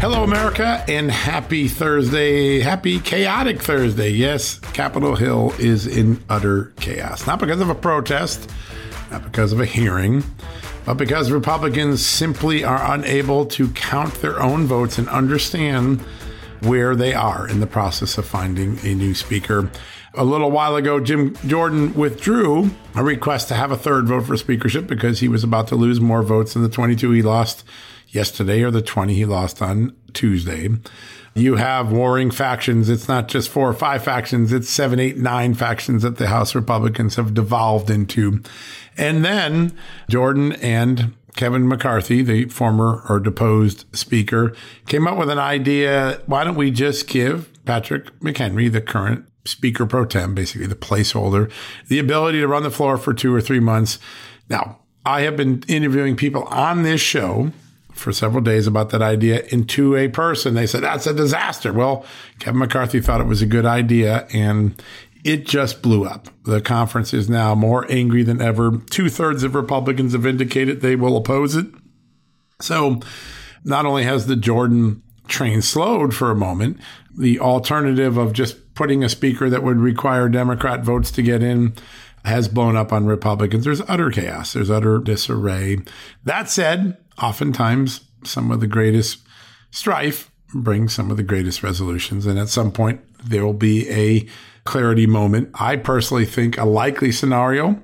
Hello, America, and happy Thursday. Happy chaotic Thursday. Yes, Capitol Hill is in utter chaos. Not because of a protest, not because of a hearing, but because Republicans simply are unable to count their own votes and understand where they are in the process of finding a new speaker. A little while ago, Jim Jordan withdrew a request to have a third vote for speakership because he was about to lose more votes than the 22 he lost yesterday or the 20 he lost on Tuesday. You have warring factions. It's not just four or five factions. It's seven, eight, nine factions that the House Republicans have devolved into. And then Jordan and Kevin McCarthy, the former or deposed speaker, came up with an idea. Why don't we just give Patrick McHenry, the current speaker pro tem, basically the placeholder, the ability to run the floor for two or three months? Now, I have been interviewing people on this show for several days about that idea into a person. They said, that's a disaster. Well, Kevin McCarthy thought it was a good idea and it just blew up. The conference is now more angry than ever. Two thirds of Republicans have indicated they will oppose it. So not only has the Jordan train slowed for a moment, the alternative of just putting a speaker that would require Democrat votes to get in has blown up on Republicans. There's utter chaos. There's utter disarray. That said, oftentimes some of the greatest strife brings some of the greatest resolutions. And at some point, there will be a clarity moment. I personally think a likely scenario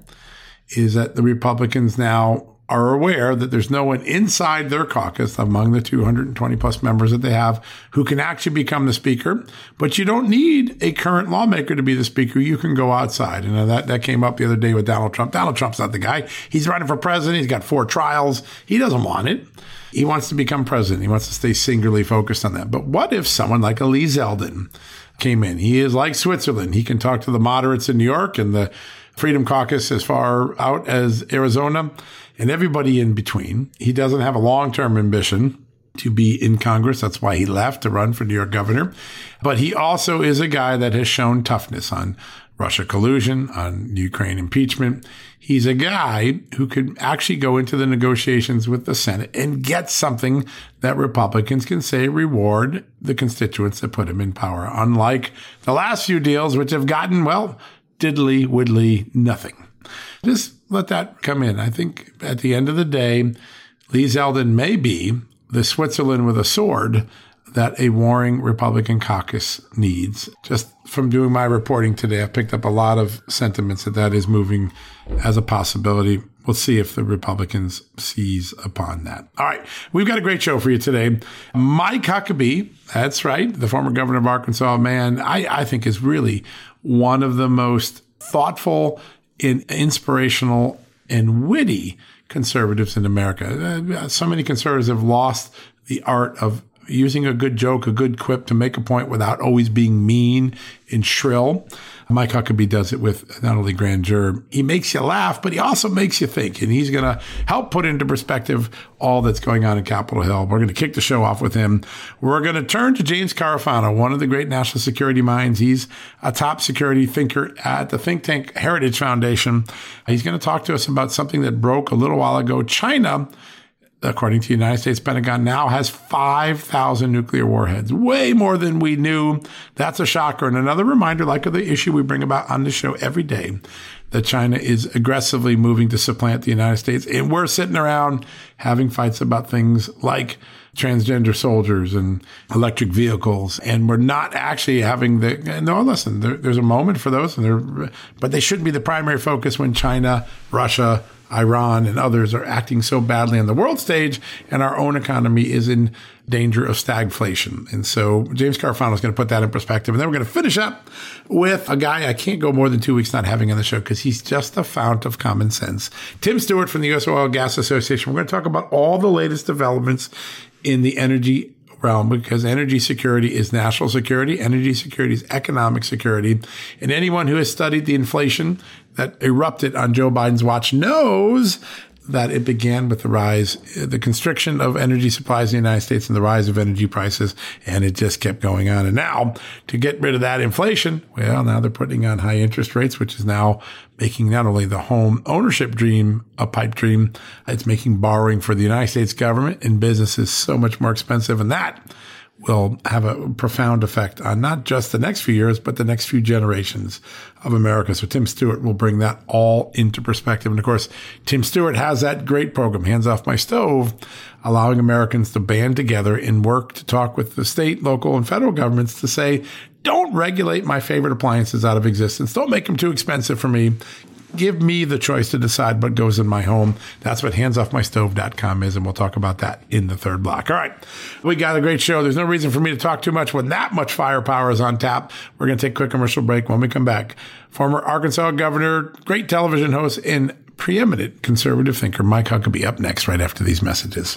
is that the Republicans now are aware that there's no one inside their caucus among the 220 plus members that they have who can actually become the speaker. But you don't need a current lawmaker to be the speaker. You can go outside. And uh, that, that came up the other day with Donald Trump. Donald Trump's not the guy. He's running for president. He's got four trials. He doesn't want it. He wants to become president. He wants to stay singularly focused on that. But what if someone like Lee Zeldin came in? He is like Switzerland. He can talk to the moderates in New York and the Freedom Caucus as far out as Arizona and everybody in between. He doesn't have a long term ambition to be in Congress. That's why he left to run for New York governor. But he also is a guy that has shown toughness on Russia collusion, on Ukraine impeachment. He's a guy who could actually go into the negotiations with the Senate and get something that Republicans can say reward the constituents that put him in power. Unlike the last few deals, which have gotten, well, diddly widdly nothing. Just let that come in. I think at the end of the day, Lee Zeldin may be the Switzerland with a sword that a warring Republican caucus needs. Just from doing my reporting today, I've picked up a lot of sentiments that that is moving as a possibility. We'll see if the Republicans seize upon that. All right. We've got a great show for you today. Mike Huckabee, that's right, the former governor of Arkansas, man, I, I think is really one of the most thoughtful and inspirational and witty conservatives in America. Uh, so many conservatives have lost the art of using a good joke, a good quip to make a point without always being mean and shrill. Mike Huckabee does it with not only grandeur, he makes you laugh, but he also makes you think. And he's going to help put into perspective all that's going on in Capitol Hill. We're going to kick the show off with him. We're going to turn to James Carafano, one of the great national security minds. He's a top security thinker at the think tank Heritage Foundation. He's going to talk to us about something that broke a little while ago. China according to the United States Pentagon, now has 5,000 nuclear warheads, way more than we knew. That's a shocker. And another reminder, like the issue we bring about on the show every day, that China is aggressively moving to supplant the United States. And we're sitting around having fights about things like transgender soldiers and electric vehicles. And we're not actually having the, no, listen, there, there's a moment for those, and they but they shouldn't be the primary focus when China, Russia, Iran and others are acting so badly on the world stage, and our own economy is in danger of stagflation. And so James Carafano is going to put that in perspective. And then we're going to finish up with a guy I can't go more than two weeks not having on the show because he's just a fount of common sense. Tim Stewart from the U.S. Oil Gas Association. We're going to talk about all the latest developments in the energy realm because energy security is national security. Energy security is economic security. And anyone who has studied the inflation that erupted on Joe Biden's watch knows that it began with the rise, the constriction of energy supplies in the United States and the rise of energy prices. And it just kept going on. And now to get rid of that inflation, well, now they're putting on high interest rates, which is now making not only the home ownership dream a pipe dream, it's making borrowing for the United States government and businesses so much more expensive. And that will have a profound effect on not just the next few years, but the next few generations of America. So Tim Stewart will bring that all into perspective. And of course, Tim Stewart has that great program, Hands Off My Stove, allowing Americans to band together and work to talk with the state, local, and federal governments to say, don't regulate my favorite appliances out of existence. Don't make them too expensive for me give me the choice to decide what goes in my home. That's what handsoffmystove.com is, and we'll talk about that in the third block. All right. We got a great show. There's no reason for me to talk too much when that much firepower is on tap. We're going to take a quick commercial break when we come back. Former Arkansas governor, great television host, and preeminent conservative thinker Mike Huckabee up next right after these messages.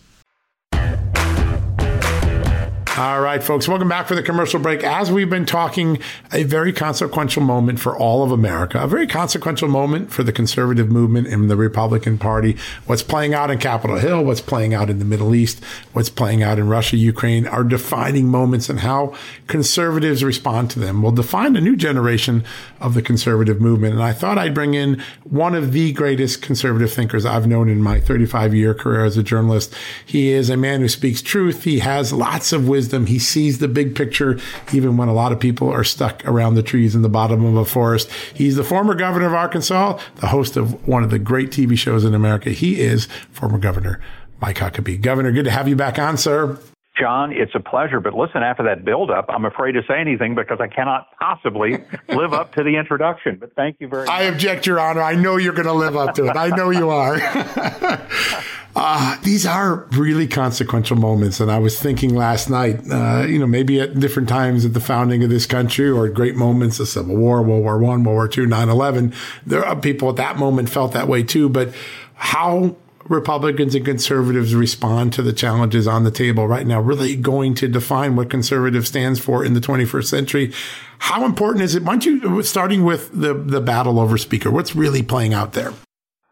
All right, folks, welcome back for the commercial break. As we've been talking, a very consequential moment for all of America, a very consequential moment for the conservative movement and the Republican Party. What's playing out in Capitol Hill, what's playing out in the Middle East, what's playing out in Russia, Ukraine are defining moments and how conservatives respond to them will define a new generation of the conservative movement. And I thought I'd bring in one of the greatest conservative thinkers I've known in my 35 year career as a journalist. He is a man who speaks truth. He has lots of wisdom wisdom. He sees the big picture, even when a lot of people are stuck around the trees in the bottom of a forest. He's the former governor of Arkansas, the host of one of the great TV shows in America. He is former governor Mike Huckabee. Governor, good to have you back on, sir. John, it's a pleasure. But listen, after that build-up, I'm afraid to say anything because I cannot possibly live up to the introduction. But thank you very much. I object, Your Honor. I know you're going to live up to it. I know you are. uh, these are really consequential moments. And I was thinking last night, uh, you know, maybe at different times at the founding of this country or great moments, the Civil War, World War One, World War Two, 9-11, there are people at that moment felt that way too. But how Republicans and conservatives respond to the challenges on the table right now, really going to define what conservative stands for in the 21st century. How important is it? Why don't you, starting with the, the battle over speaker, what's really playing out there?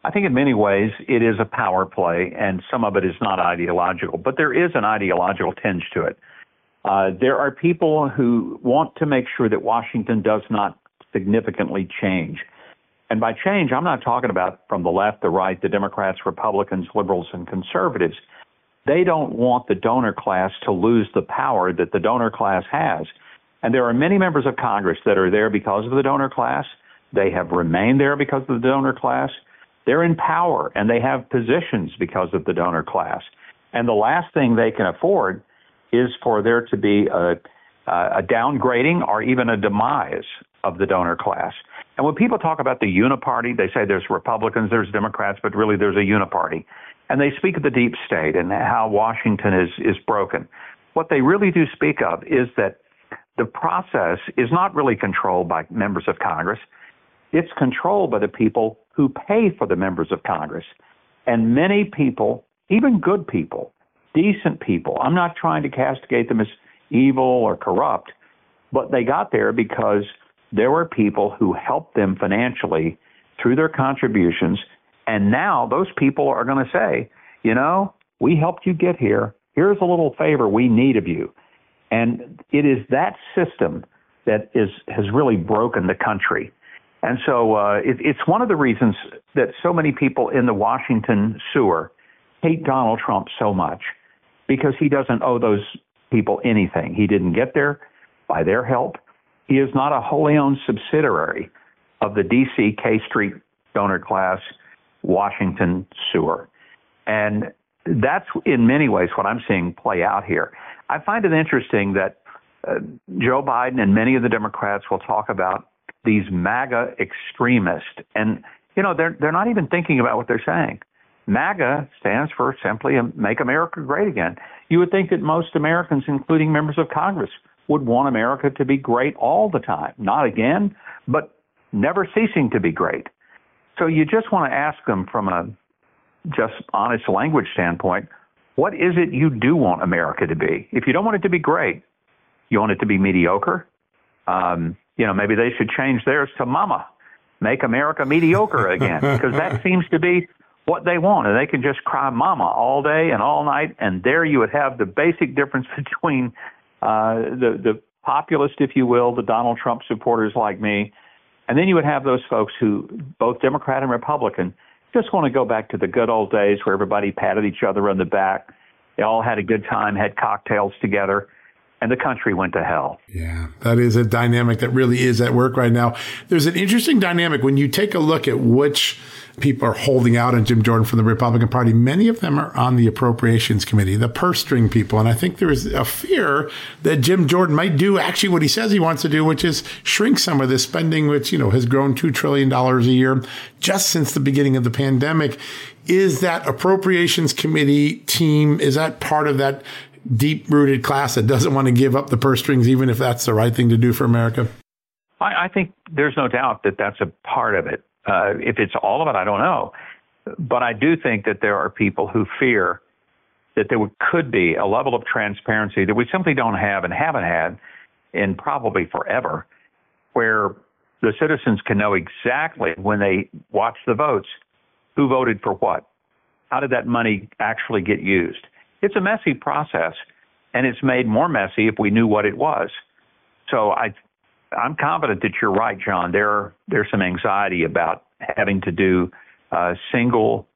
I think in many ways it is a power play, and some of it is not ideological, but there is an ideological tinge to it. Uh, there are people who want to make sure that Washington does not significantly change. And by change, I'm not talking about from the left, the right, the Democrats, Republicans, liberals, and conservatives. They don't want the donor class to lose the power that the donor class has. And there are many members of Congress that are there because of the donor class. They have remained there because of the donor class. They're in power and they have positions because of the donor class. And the last thing they can afford is for there to be a, a downgrading or even a demise of the donor class. And when people talk about the uniparty, they say there's Republicans, there's Democrats, but really there's a uniparty. And they speak of the deep state and how Washington is, is broken. What they really do speak of is that the process is not really controlled by members of Congress. It's controlled by the people who pay for the members of Congress. And many people, even good people, decent people, I'm not trying to castigate them as evil or corrupt, but they got there because there were people who helped them financially through their contributions. And now those people are going to say, you know, we helped you get here. Here's a little favor we need of you. And it is that system that is has really broken the country. And so uh, it, it's one of the reasons that so many people in the Washington sewer hate Donald Trump so much because he doesn't owe those people anything. He didn't get there by their help. He is not a wholly owned subsidiary of the DC K Street donor class Washington sewer. And that's in many ways what I'm seeing play out here. I find it interesting that uh, Joe Biden and many of the Democrats will talk about these MAGA extremists. And, you know, they're, they're not even thinking about what they're saying. MAGA stands for simply Make America Great Again. You would think that most Americans, including members of Congress, would want America to be great all the time, not again, but never ceasing to be great. So you just want to ask them from a just honest language standpoint, what is it you do want America to be? If you don't want it to be great, you want it to be mediocre. Um, you know, maybe they should change theirs to "Mama," make America mediocre again, because that seems to be what they want, and they can just cry "Mama" all day and all night, and there you would have the basic difference between uh, the the populist, if you will, the Donald Trump supporters like me, and then you would have those folks who, both Democrat and Republican, just want to go back to the good old days where everybody patted each other on the back, they all had a good time, had cocktails together, and the country went to hell. Yeah, that is a dynamic that really is at work right now. There's an interesting dynamic when you take a look at which people are holding out on Jim Jordan from the Republican Party. Many of them are on the Appropriations Committee, the purse string people. And I think there is a fear that Jim Jordan might do actually what he says he wants to do, which is shrink some of this spending, which, you know, has grown $2 trillion a year just since the beginning of the pandemic. Is that Appropriations Committee team, is that part of that deep rooted class that doesn't want to give up the purse strings, even if that's the right thing to do for America? I, I think there's no doubt that that's a part of it. Uh, if it's all of it, I don't know. but I do think that there are people who fear that there could be a level of transparency that we simply don't have and haven't had in probably forever, where the citizens can know exactly when they watch the votes who voted for what. How did that money actually get used? It's a messy process, and it's made more messy if we knew what it was. So I, I'm confident that you're right, John. There, there's some anxiety about having to do uh, single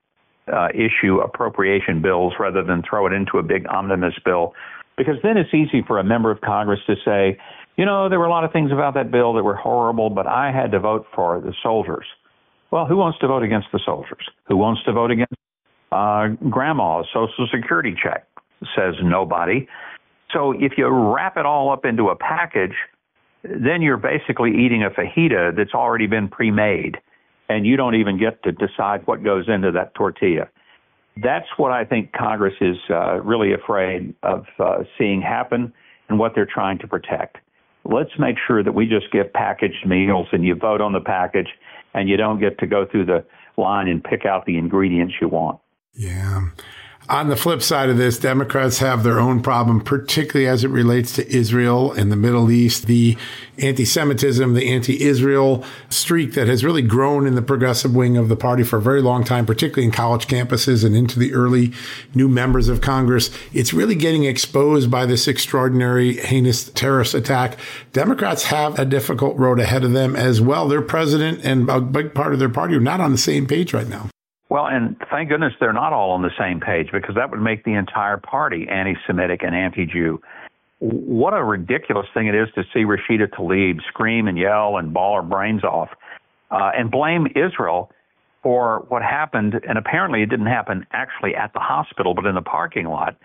uh, issue appropriation bills rather than throw it into a big omnibus bill, because then it's easy for a member of Congress to say, you know, there were a lot of things about that bill that were horrible, but I had to vote for the soldiers. Well, who wants to vote against the soldiers? Who wants to vote against uh, grandma's Social Security check? Says nobody. So if you wrap it all up into a package, then you're basically eating a fajita that's already been pre-made, and you don't even get to decide what goes into that tortilla. That's what I think Congress is uh, really afraid of uh, seeing happen and what they're trying to protect let's make sure that we just get packaged meals and you vote on the package and you don't get to go through the line and pick out the ingredients you want. Yeah. On the flip side of this, Democrats have their own problem, particularly as it relates to Israel and the Middle East, the anti-Semitism, the anti-Israel streak that has really grown in the progressive wing of the party for a very long time, particularly in college campuses and into the early new members of Congress. It's really getting exposed by this extraordinary heinous terrorist attack. Democrats have a difficult road ahead of them as well. Their president and a big part of their party are not on the same page right now. Well, and thank goodness they're not all on the same page because that would make the entire party anti Semitic and anti Jew. What a ridiculous thing it is to see Rashida Tlaib scream and yell and bawl her brains off uh, and blame Israel for what happened. And apparently it didn't happen actually at the hospital, but in the parking lot.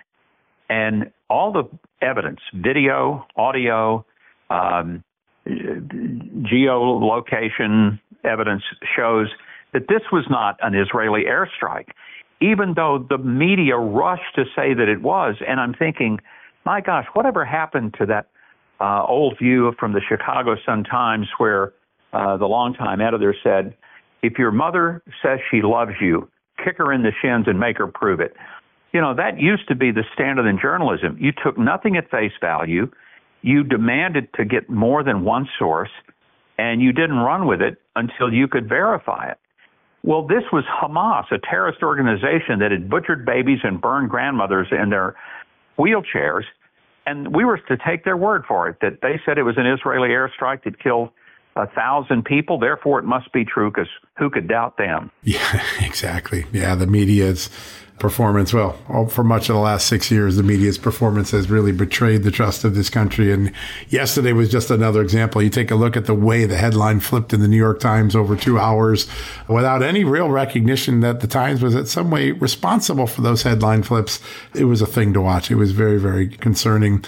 And all the evidence, video, audio, um, geolocation evidence shows that this was not an Israeli airstrike, even though the media rushed to say that it was. And I'm thinking, my gosh, whatever happened to that uh, old view from the Chicago Sun Times where uh, the longtime editor said, if your mother says she loves you, kick her in the shins and make her prove it. You know, that used to be the standard in journalism. You took nothing at face value. You demanded to get more than one source, and you didn't run with it until you could verify it. Well, this was Hamas, a terrorist organization that had butchered babies and burned grandmothers in their wheelchairs. And we were to take their word for it that they said it was an Israeli airstrike that killed a thousand people. Therefore, it must be true because who could doubt them? Yeah, exactly. Yeah, the media's performance. Well, for much of the last six years, the media's performance has really betrayed the trust of this country. And yesterday was just another example. You take a look at the way the headline flipped in the New York Times over two hours without any real recognition that the Times was in some way responsible for those headline flips. It was a thing to watch. It was very, very concerning.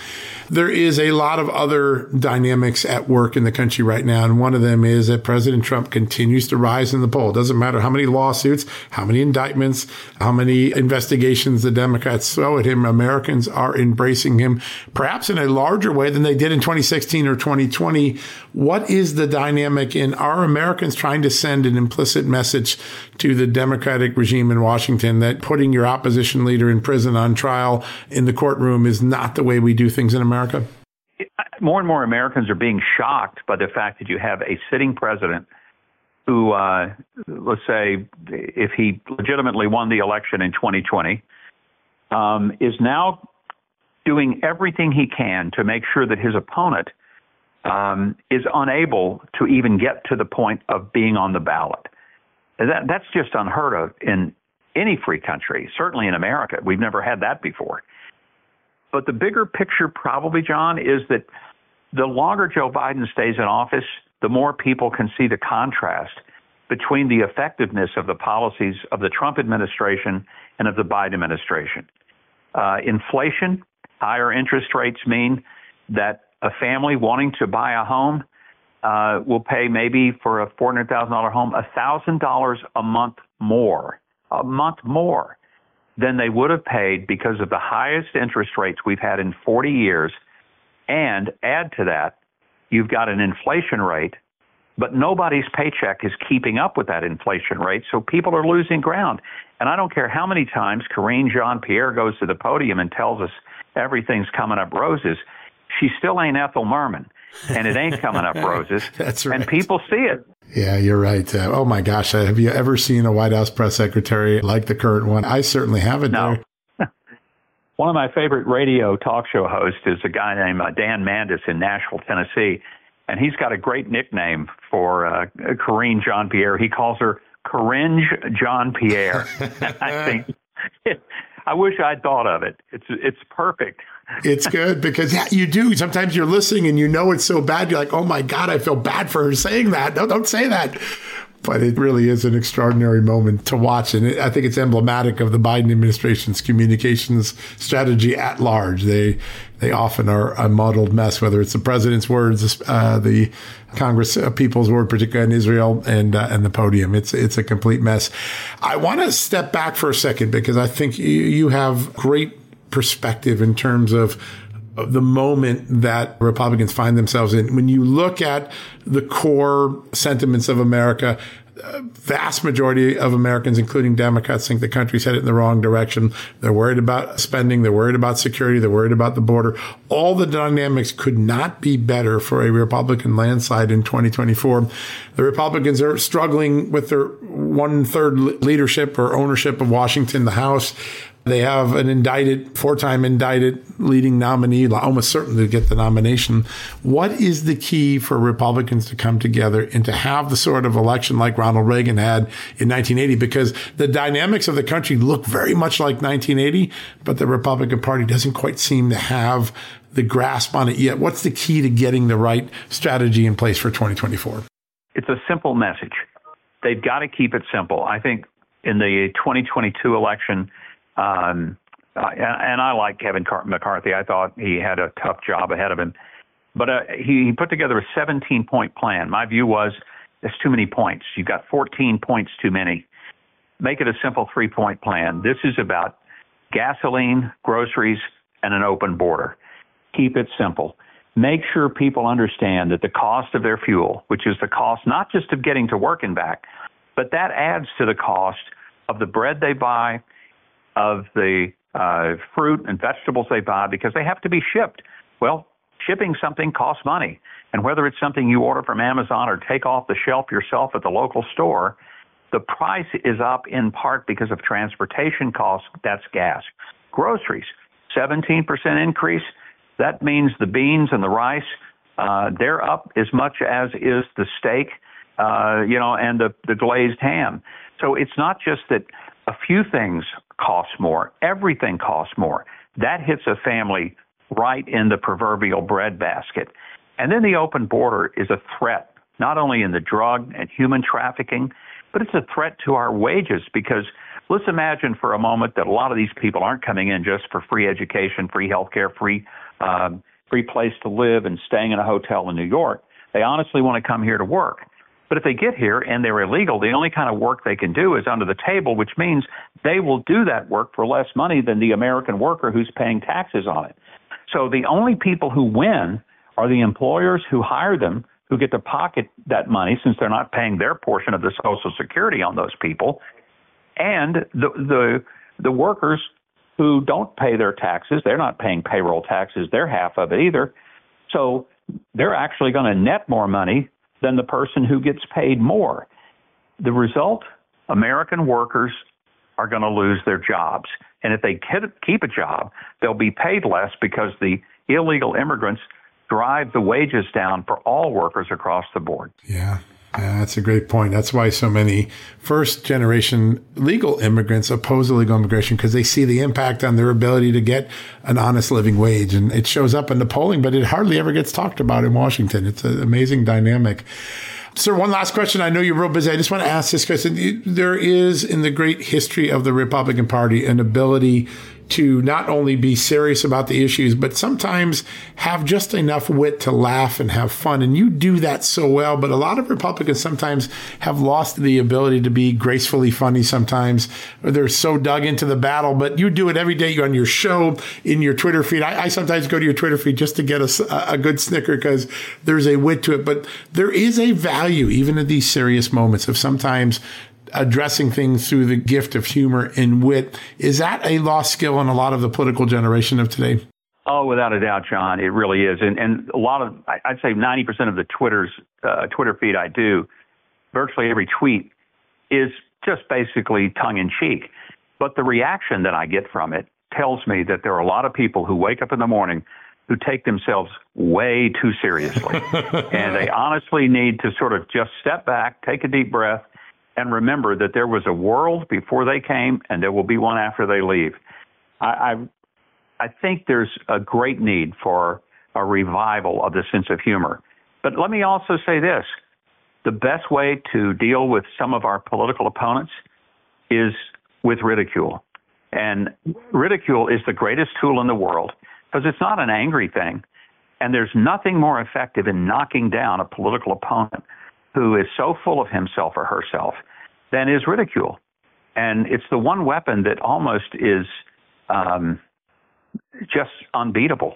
There is a lot of other dynamics at work in the country right now. And one of them is that President Trump continues to rise in the poll. It doesn't matter how many lawsuits, how many indictments, how many investigations the Democrats throw at him, Americans are embracing him, perhaps in a larger way than they did in 2016 or 2020. What is the dynamic in are Americans trying to send an implicit message to the Democratic regime in Washington that putting your opposition leader in prison on trial in the courtroom is not the way we do things in America? More and more Americans are being shocked by the fact that you have a sitting president who, uh, let's say, if he legitimately won the election in 2020, um, is now doing everything he can to make sure that his opponent um, is unable to even get to the point of being on the ballot. That, that's just unheard of in any free country, certainly in America. We've never had that before. But the bigger picture, probably, John, is that the longer Joe Biden stays in office, the more people can see the contrast between the effectiveness of the policies of the Trump administration and of the Biden administration. Uh, inflation, higher interest rates mean that a family wanting to buy a home uh, will pay maybe for a $400,000 home $1,000 a month more, a month more than they would have paid because of the highest interest rates we've had in 40 years. And add to that, you've got an inflation rate but nobody's paycheck is keeping up with that inflation rate, so people are losing ground. And I don't care how many times Karine Jean Pierre goes to the podium and tells us everything's coming up roses, she still ain't Ethel Merman. And it ain't coming up roses. That's right. And people see it. Yeah, you're right. Uh, oh my gosh. Have you ever seen a White House press secretary like the current one? I certainly haven't. No. One of my favorite radio talk show hosts is a guy named uh, Dan Mandis in Nashville, Tennessee. And he's got a great nickname for uh, Karine Jean Pierre. He calls her Coringe John Pierre. I think I wish I'd thought of it. It's it's perfect. it's good because yeah, you do. Sometimes you're listening and you know it's so bad. You're like, oh my god, I feel bad for her saying that. No, don't say that. But it really is an extraordinary moment to watch, and it, I think it's emblematic of the Biden administration's communications strategy at large. They they often are a muddled mess, whether it's the president's words, uh, the Congress uh, people's word, particularly in Israel, and uh, and the podium. It's it's a complete mess. I want to step back for a second because I think you, you have great perspective in terms of the moment that Republicans find themselves in. When you look at the core sentiments of America, uh, vast majority of Americans, including Democrats, think the country's headed in the wrong direction. They're worried about spending. They're worried about security. They're worried about the border. All the dynamics could not be better for a Republican landslide in 2024. The Republicans are struggling with their one third leadership or ownership of Washington, the House. They have an indicted, four time indicted leading nominee, almost certain to get the nomination. What is the key for Republicans to come together and to have the sort of election like Ronald Reagan had in 1980? Because the dynamics of the country look very much like 1980, but the Republican Party doesn't quite seem to have the grasp on it yet. What's the key to getting the right strategy in place for 2024? It's a simple message. They've got to keep it simple. I think in the 2022 election, um, uh, and I like Kevin McCarthy. I thought he had a tough job ahead of him, but uh, he, he put together a 17 point plan. My view was it's too many points. You've got 14 points too many. Make it a simple three point plan. This is about gasoline, groceries, and an open border. Keep it simple. Make sure people understand that the cost of their fuel, which is the cost not just of getting to work and back, but that adds to the cost of the bread they buy, of the uh, fruit and vegetables they buy because they have to be shipped. Well, shipping something costs money. And whether it's something you order from Amazon or take off the shelf yourself at the local store, the price is up in part because of transportation costs. That's gas. Groceries, 17% increase. That means the beans and the rice, uh, they're up as much as is the steak, uh, you know, and the, the glazed ham. So it's not just that a few things costs more. Everything costs more. That hits a family right in the proverbial breadbasket. And then the open border is a threat, not only in the drug and human trafficking, but it's a threat to our wages because let's imagine for a moment that a lot of these people aren't coming in just for free education, free healthcare, free um, free place to live, and staying in a hotel in New York. They honestly want to come here to work. But if they get here and they're illegal, the only kind of work they can do is under the table, which means they will do that work for less money than the American worker who's paying taxes on it. So the only people who win are the employers who hire them, who get to pocket that money since they're not paying their portion of the Social Security on those people, and the the the workers who don't pay their taxes. They're not paying payroll taxes. They're half of it either. So they're actually going to net more money than the person who gets paid more. The result American workers are going to lose their jobs. And if they keep a job, they'll be paid less because the illegal immigrants drive the wages down for all workers across the board. Yeah. Yeah, that's a great point. That's why so many first generation legal immigrants oppose illegal immigration because they see the impact on their ability to get an honest living wage. And it shows up in the polling, but it hardly ever gets talked about in Washington. It's an amazing dynamic. Sir, one last question. I know you're real busy. I just want to ask this question. There is, in the great history of the Republican Party, an ability to not only be serious about the issues, but sometimes have just enough wit to laugh and have fun. And you do that so well. But a lot of Republicans sometimes have lost the ability to be gracefully funny sometimes. They're so dug into the battle, but you do it every day on your show, in your Twitter feed. I, I sometimes go to your Twitter feed just to get a, a good snicker because there's a wit to it. But there is a value, even in these serious moments, of sometimes addressing things through the gift of humor and wit. Is that a lost skill in a lot of the political generation of today? Oh, without a doubt, John, it really is. And and a lot of I'd say 90% of the Twitter's uh, Twitter feed I do, virtually every tweet is just basically tongue in cheek. But the reaction that I get from it tells me that there are a lot of people who wake up in the morning who take themselves way too seriously. and they honestly need to sort of just step back, take a deep breath, and remember that there was a world before they came and there will be one after they leave. I, I, I think there's a great need for a revival of the sense of humor. But let me also say this the best way to deal with some of our political opponents is with ridicule. And ridicule is the greatest tool in the world because it's not an angry thing. And there's nothing more effective in knocking down a political opponent who is so full of himself or herself than is ridicule. And it's the one weapon that almost is um, just unbeatable.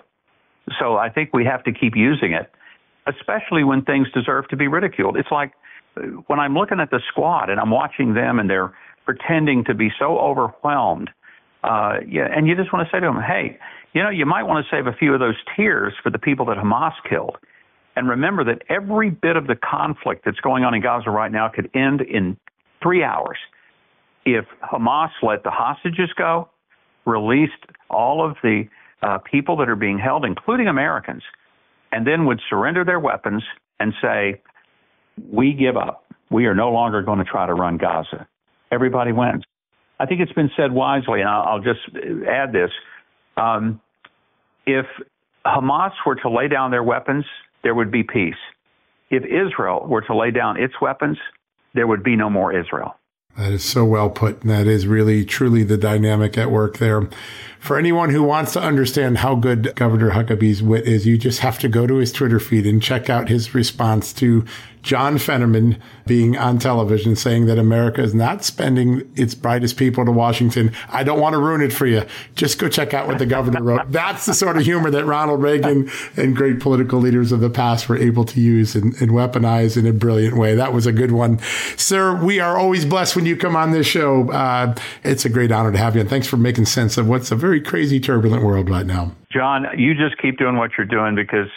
So I think we have to keep using it, especially when things deserve to be ridiculed. It's like uh, when I'm looking at the squad and I'm watching them and they're pretending to be so overwhelmed. Uh, yeah, and you just want to say to them, hey, you know, you might want to save a few of those tears for the people that Hamas killed. And remember that every bit of the conflict that's going on in Gaza right now could end in three hours. If Hamas let the hostages go, released all of the uh, people that are being held, including Americans, and then would surrender their weapons and say, We give up. We are no longer going to try to run Gaza. Everybody wins. I think it's been said wisely, and I'll, just add this. Um, if Hamas were to lay down their weapons, there would be peace. If Israel were to lay down its weapons, there would be no more Israel. That is so well put. And that is really, truly the dynamic at work there. For anyone who wants to understand how good Governor Huckabee's wit is, you just have to go to his Twitter feed and check out his response to John Fetterman being on television saying that America is not spending its brightest people to Washington. I don't want to ruin it for you. Just go check out what the governor wrote. That's the sort of humor that Ronald Reagan and great political leaders of the past were able to use and, and weaponize in a brilliant way. That was a good one. Sir, we are always blessed when you come on this show. Uh, it's a great honor to have you. And thanks for making sense of what's a very crazy, turbulent world right now. John, you just keep doing what you're doing because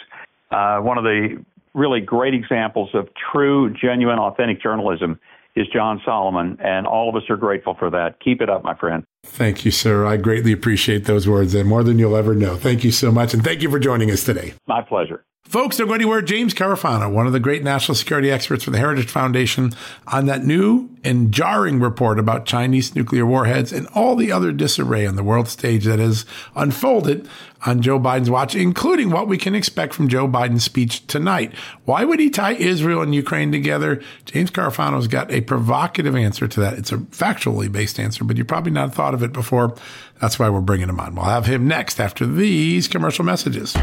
uh, one of the really great examples of true, genuine, authentic journalism is John Solomon, and all of us are grateful for that. Keep it up, my friend. Thank you, sir. I greatly appreciate those words and more than you'll ever know. Thank you so much, and thank you for joining us today. My pleasure. Folks, don't go anywhere. James Carafano, one of the great national security experts for the Heritage Foundation, on that new and jarring report about Chinese nuclear warheads and all the other disarray on the world stage that has unfolded on Joe Biden's watch, including what we can expect from Joe Biden's speech tonight. Why would he tie Israel and Ukraine together? James Carafano's got a provocative answer to that. It's a factually based answer, but you probably not thought of it before. That's why we're bringing him on. We'll have him next after these commercial messages.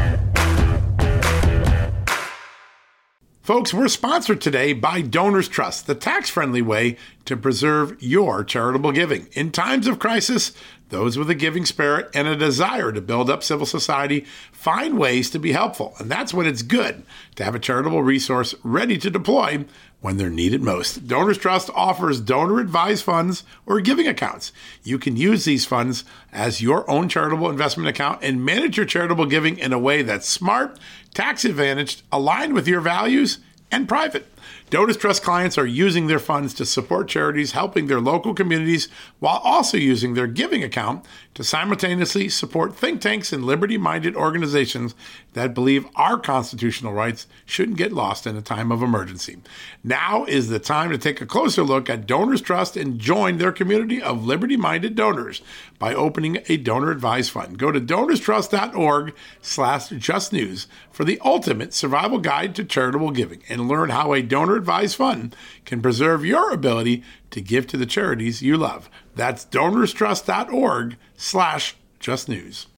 Folks, we're sponsored today by Donors Trust, the tax friendly way to preserve your charitable giving. In times of crisis, those with a giving spirit and a desire to build up civil society find ways to be helpful. And that's when it's good to have a charitable resource ready to deploy when they're needed most. Donors Trust offers donor advised funds or giving accounts. You can use these funds as your own charitable investment account and manage your charitable giving in a way that's smart, tax advantaged, aligned with your values, and private. Donors Trust clients are using their funds to support charities helping their local communities while also using their giving account to simultaneously support think tanks and liberty minded organizations that believe our constitutional rights shouldn't get lost in a time of emergency. Now is the time to take a closer look at Donors Trust and join their community of liberty minded donors by opening a donor advised fund. Go to donorstrust.org slash justnews for the ultimate survival guide to charitable giving and learn how a donor advised fund can preserve your ability to give to the charities you love. That's donorstrust.org slash Just News.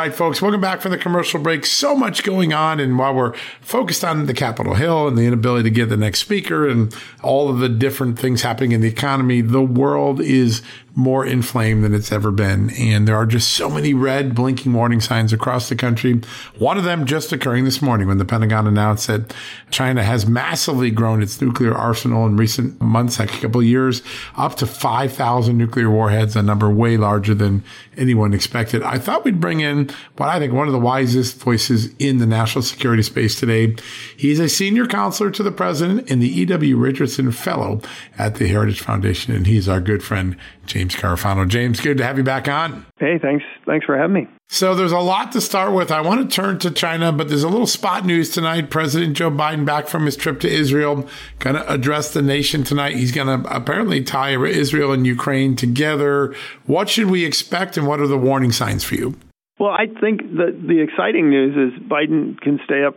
Right, folks, welcome back from the commercial break. So much going on. And while we're focused on the Capitol Hill and the inability to get the next speaker and all of the different things happening in the economy, the world is more inflamed than it's ever been. And there are just so many red blinking warning signs across the country. One of them just occurring this morning when the Pentagon announced that China has massively grown its nuclear arsenal in recent months, like a couple years, up to 5,000 nuclear warheads, a number way larger than anyone expected. I thought we'd bring in what I think one of the wisest voices in the national security space today. He's a senior counselor to the president and the E.W. Richardson Fellow at the Heritage Foundation, and he's our good friend, James Carafano. James, good to have you back on. Hey, thanks. Thanks for having me. So there's a lot to start with. I want to turn to China, but there's a little spot news tonight. President Joe Biden back from his trip to Israel, going to address the nation tonight. He's going to apparently tie Israel and Ukraine together. What should we expect, and what are the warning signs for you? Well, I think that the exciting news is Biden can stay up,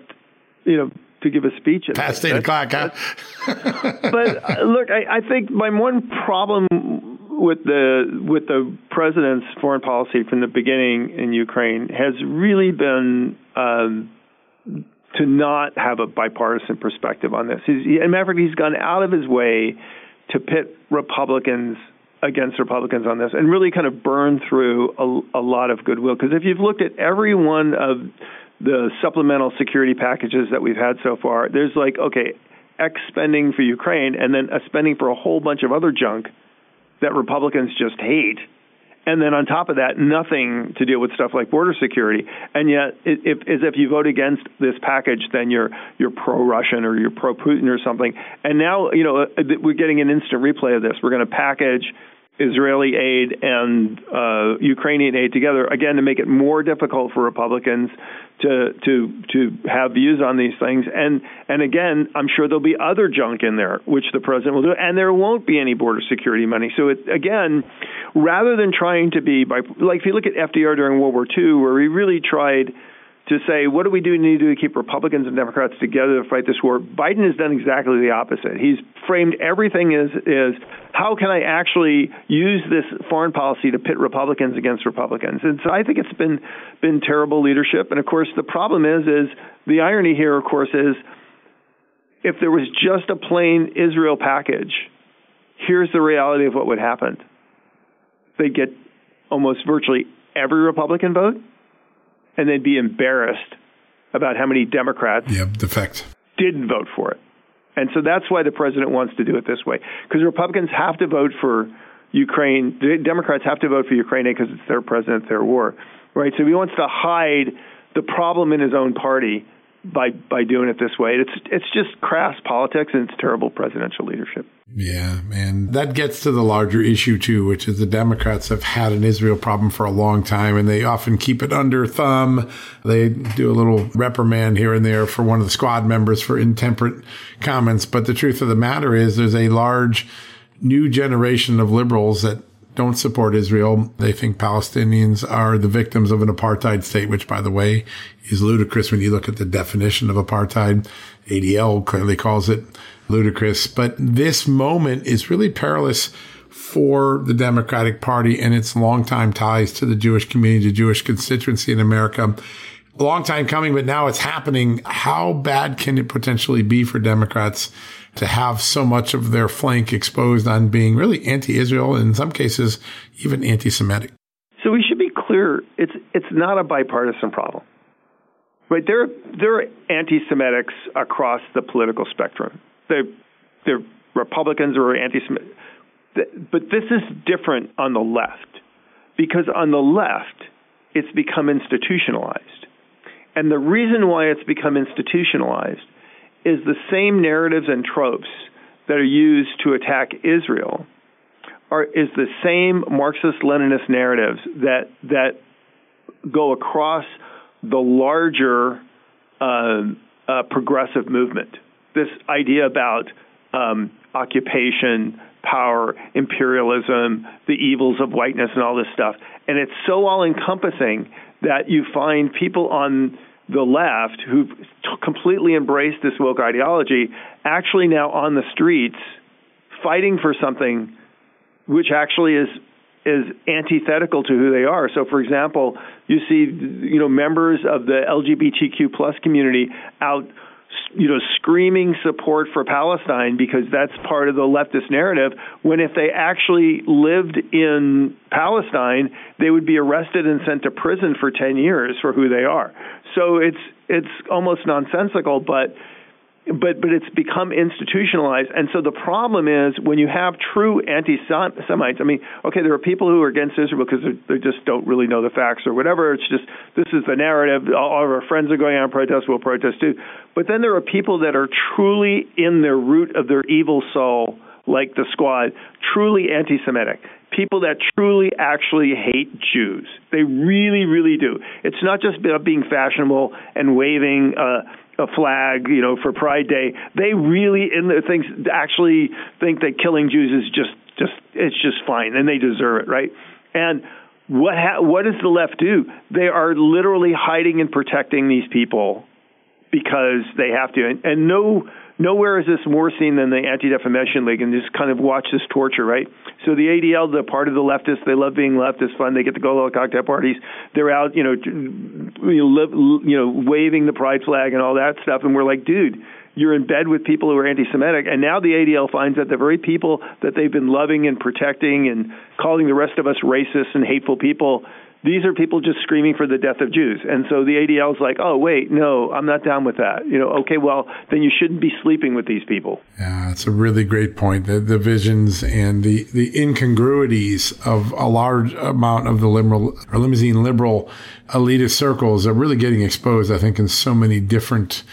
you know, to give a speech. At past eight o'clock, huh? but uh, look, I, I think my one problem with the with the president's foreign policy from the beginning in Ukraine has really been um, to not have a bipartisan perspective on this. He's, he, as a matter of fact, he's gone out of his way to pit Republicans against Republicans on this and really kind of burn through a, a lot of goodwill. Because if you've looked at every one of the supplemental security packages that we've had so far, there's like, okay, X spending for Ukraine and then a spending for a whole bunch of other junk that Republicans just hate. And then on top of that, nothing to deal with stuff like border security. And yet, if, as if you vote against this package, then you're you're pro-Russian or you're pro-Putin or something. And now, you know, uh, we're getting an instant replay of this. We're going to package Israeli aid and uh, Ukrainian aid together again to make it more difficult for Republicans to to to have views on these things. And and again, I'm sure there'll be other junk in there which the president will do, and there won't be any border security money. So it again, rather than trying to be by like if you look at FDR during World War II, where he really tried to say, what do we do need to do to keep Republicans and Democrats together to fight this war? Biden has done exactly the opposite. He's framed everything as is how can I actually use this foreign policy to pit Republicans against Republicans? And so I think it's been been terrible leadership. And of course, the problem is is the irony here, of course, is if there was just a plain Israel package, here's the reality of what would happen. They'd get almost virtually every Republican vote and then be embarrassed about how many Democrats yep, defect. didn't vote for it. And so that's why the president wants to do it this way. Because Republicans have to vote for Ukraine, the Democrats have to vote for Ukraine because it's their president, their war. Right? So he wants to hide the problem in his own party by by doing it this way. It's it's just crass politics and it's terrible presidential leadership. Yeah, man. That gets to the larger issue too, which is the Democrats have had an Israel problem for a long time and they often keep it under thumb. They do a little reprimand here and there for one of the squad members for intemperate comments, but the truth of the matter is there's a large new generation of liberals that don't support Israel. They think Palestinians are the victims of an apartheid state, which, by the way, is ludicrous when you look at the definition of apartheid. ADL clearly calls it ludicrous. But this moment is really perilous for the Democratic Party and its longtime ties to the Jewish community, the Jewish constituency in America. a long time coming, but now it's happening. How bad can it potentially be for Democrats to have so much of their flank exposed on being really anti-Israel, and in some cases, even anti-Semitic? So we should be clear: it's it's not a bipartisan problem, right? There there are anti-Semitics across the political spectrum. They're Republicans or anti-Semitic, but this is different on the left because on the left it's become institutionalized, and the reason why it's become institutionalized is the same narratives and tropes that are used to attack Israel are is the same Marxist Leninist narratives that that go across the larger uh, uh, progressive movement. This idea about um, occupation, power, imperialism, the evils of whiteness, and all this stuff, and it's so all encompassing that you find people on the left who've completely embraced this woke ideology actually now on the streets fighting for something which actually is is antithetical to who they are. So, for example, you see, you know, members of the LGBTQ plus community out, you know, screaming support for Palestine because that's part of the leftist narrative. When if they actually lived in Palestine, they would be arrested and sent to prison for ten years for who they are. So it's it's almost nonsensical, but but but it's become institutionalized. And so the problem is when you have true anti-Semites. I mean, okay, there are people who are against Israel because they just don't really know the facts or whatever. It's just this is the narrative. All of our friends are going on protest. We'll protest too. But then there are people that are truly in their root of their evil soul, like the Squad, truly anti-Semitic people that truly actually hate Jews. They really, really do. It's not just about being fashionable and waving. Uh, a flag, you know, for Pride Day. They really, in the things, actually think that killing Jews is just, just, it's just fine, and they deserve it, right? And what ha- what does the left do? They are literally hiding and protecting these people because they have to, and, and no nowhere is this more seen than the Anti Defamation League, and just kind of watch this torture, right? So the ADL, the part of the leftists, they love being leftists, fun. They get to go to cocktail parties. They're out, you know, you know, you know, waving the pride flag and all that stuff. And we're like, dude, you're in bed with people who are anti-Semitic, and now the ADL finds that the very people that they've been loving and protecting and calling the rest of us racist and hateful people these are people just screaming for the death of Jews. And so the ADL is like, oh, wait, no, I'm not down with that. You know, okay, well, then you shouldn't be sleeping with these people. Yeah, it's a really great point. The, the visions and the, the incongruities of a large amount of the liberal or limousine liberal elitist circles are really getting exposed, I think, in so many different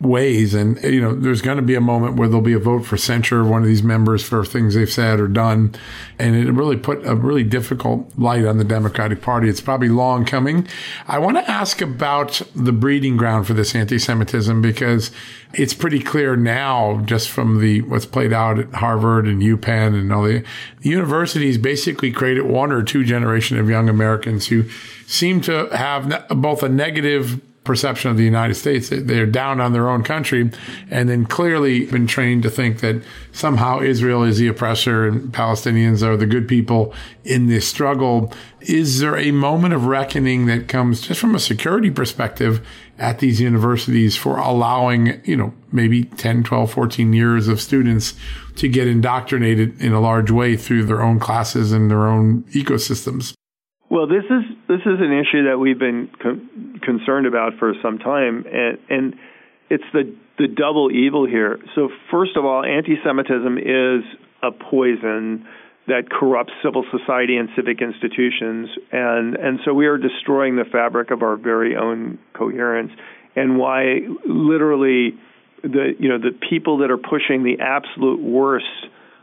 ways. And, you know, there's going to be a moment where there'll be a vote for censure of one of these members for things they've said or done. And it really put a really difficult light on the Democratic Party. It's probably long coming. I want to ask about the breeding ground for this anti-Semitism because it's pretty clear now just from the, what's played out at Harvard and UPenn and all the, the universities basically created one or two generation of young Americans who seem to have both a negative perception of the United States. They're down on their own country and then clearly been trained to think that somehow Israel is the oppressor and Palestinians are the good people in this struggle. Is there a moment of reckoning that comes just from a security perspective at these universities for allowing, you know, maybe 10, 12, 14 years of students to get indoctrinated in a large way through their own classes and their own ecosystems? Well, this is this is an issue that we've been co- concerned about for some time, and, and it's the the double evil here. So, first of all, anti-Semitism is a poison that corrupts civil society and civic institutions, and and so we are destroying the fabric of our very own coherence, and why literally the you know the people that are pushing the absolute worst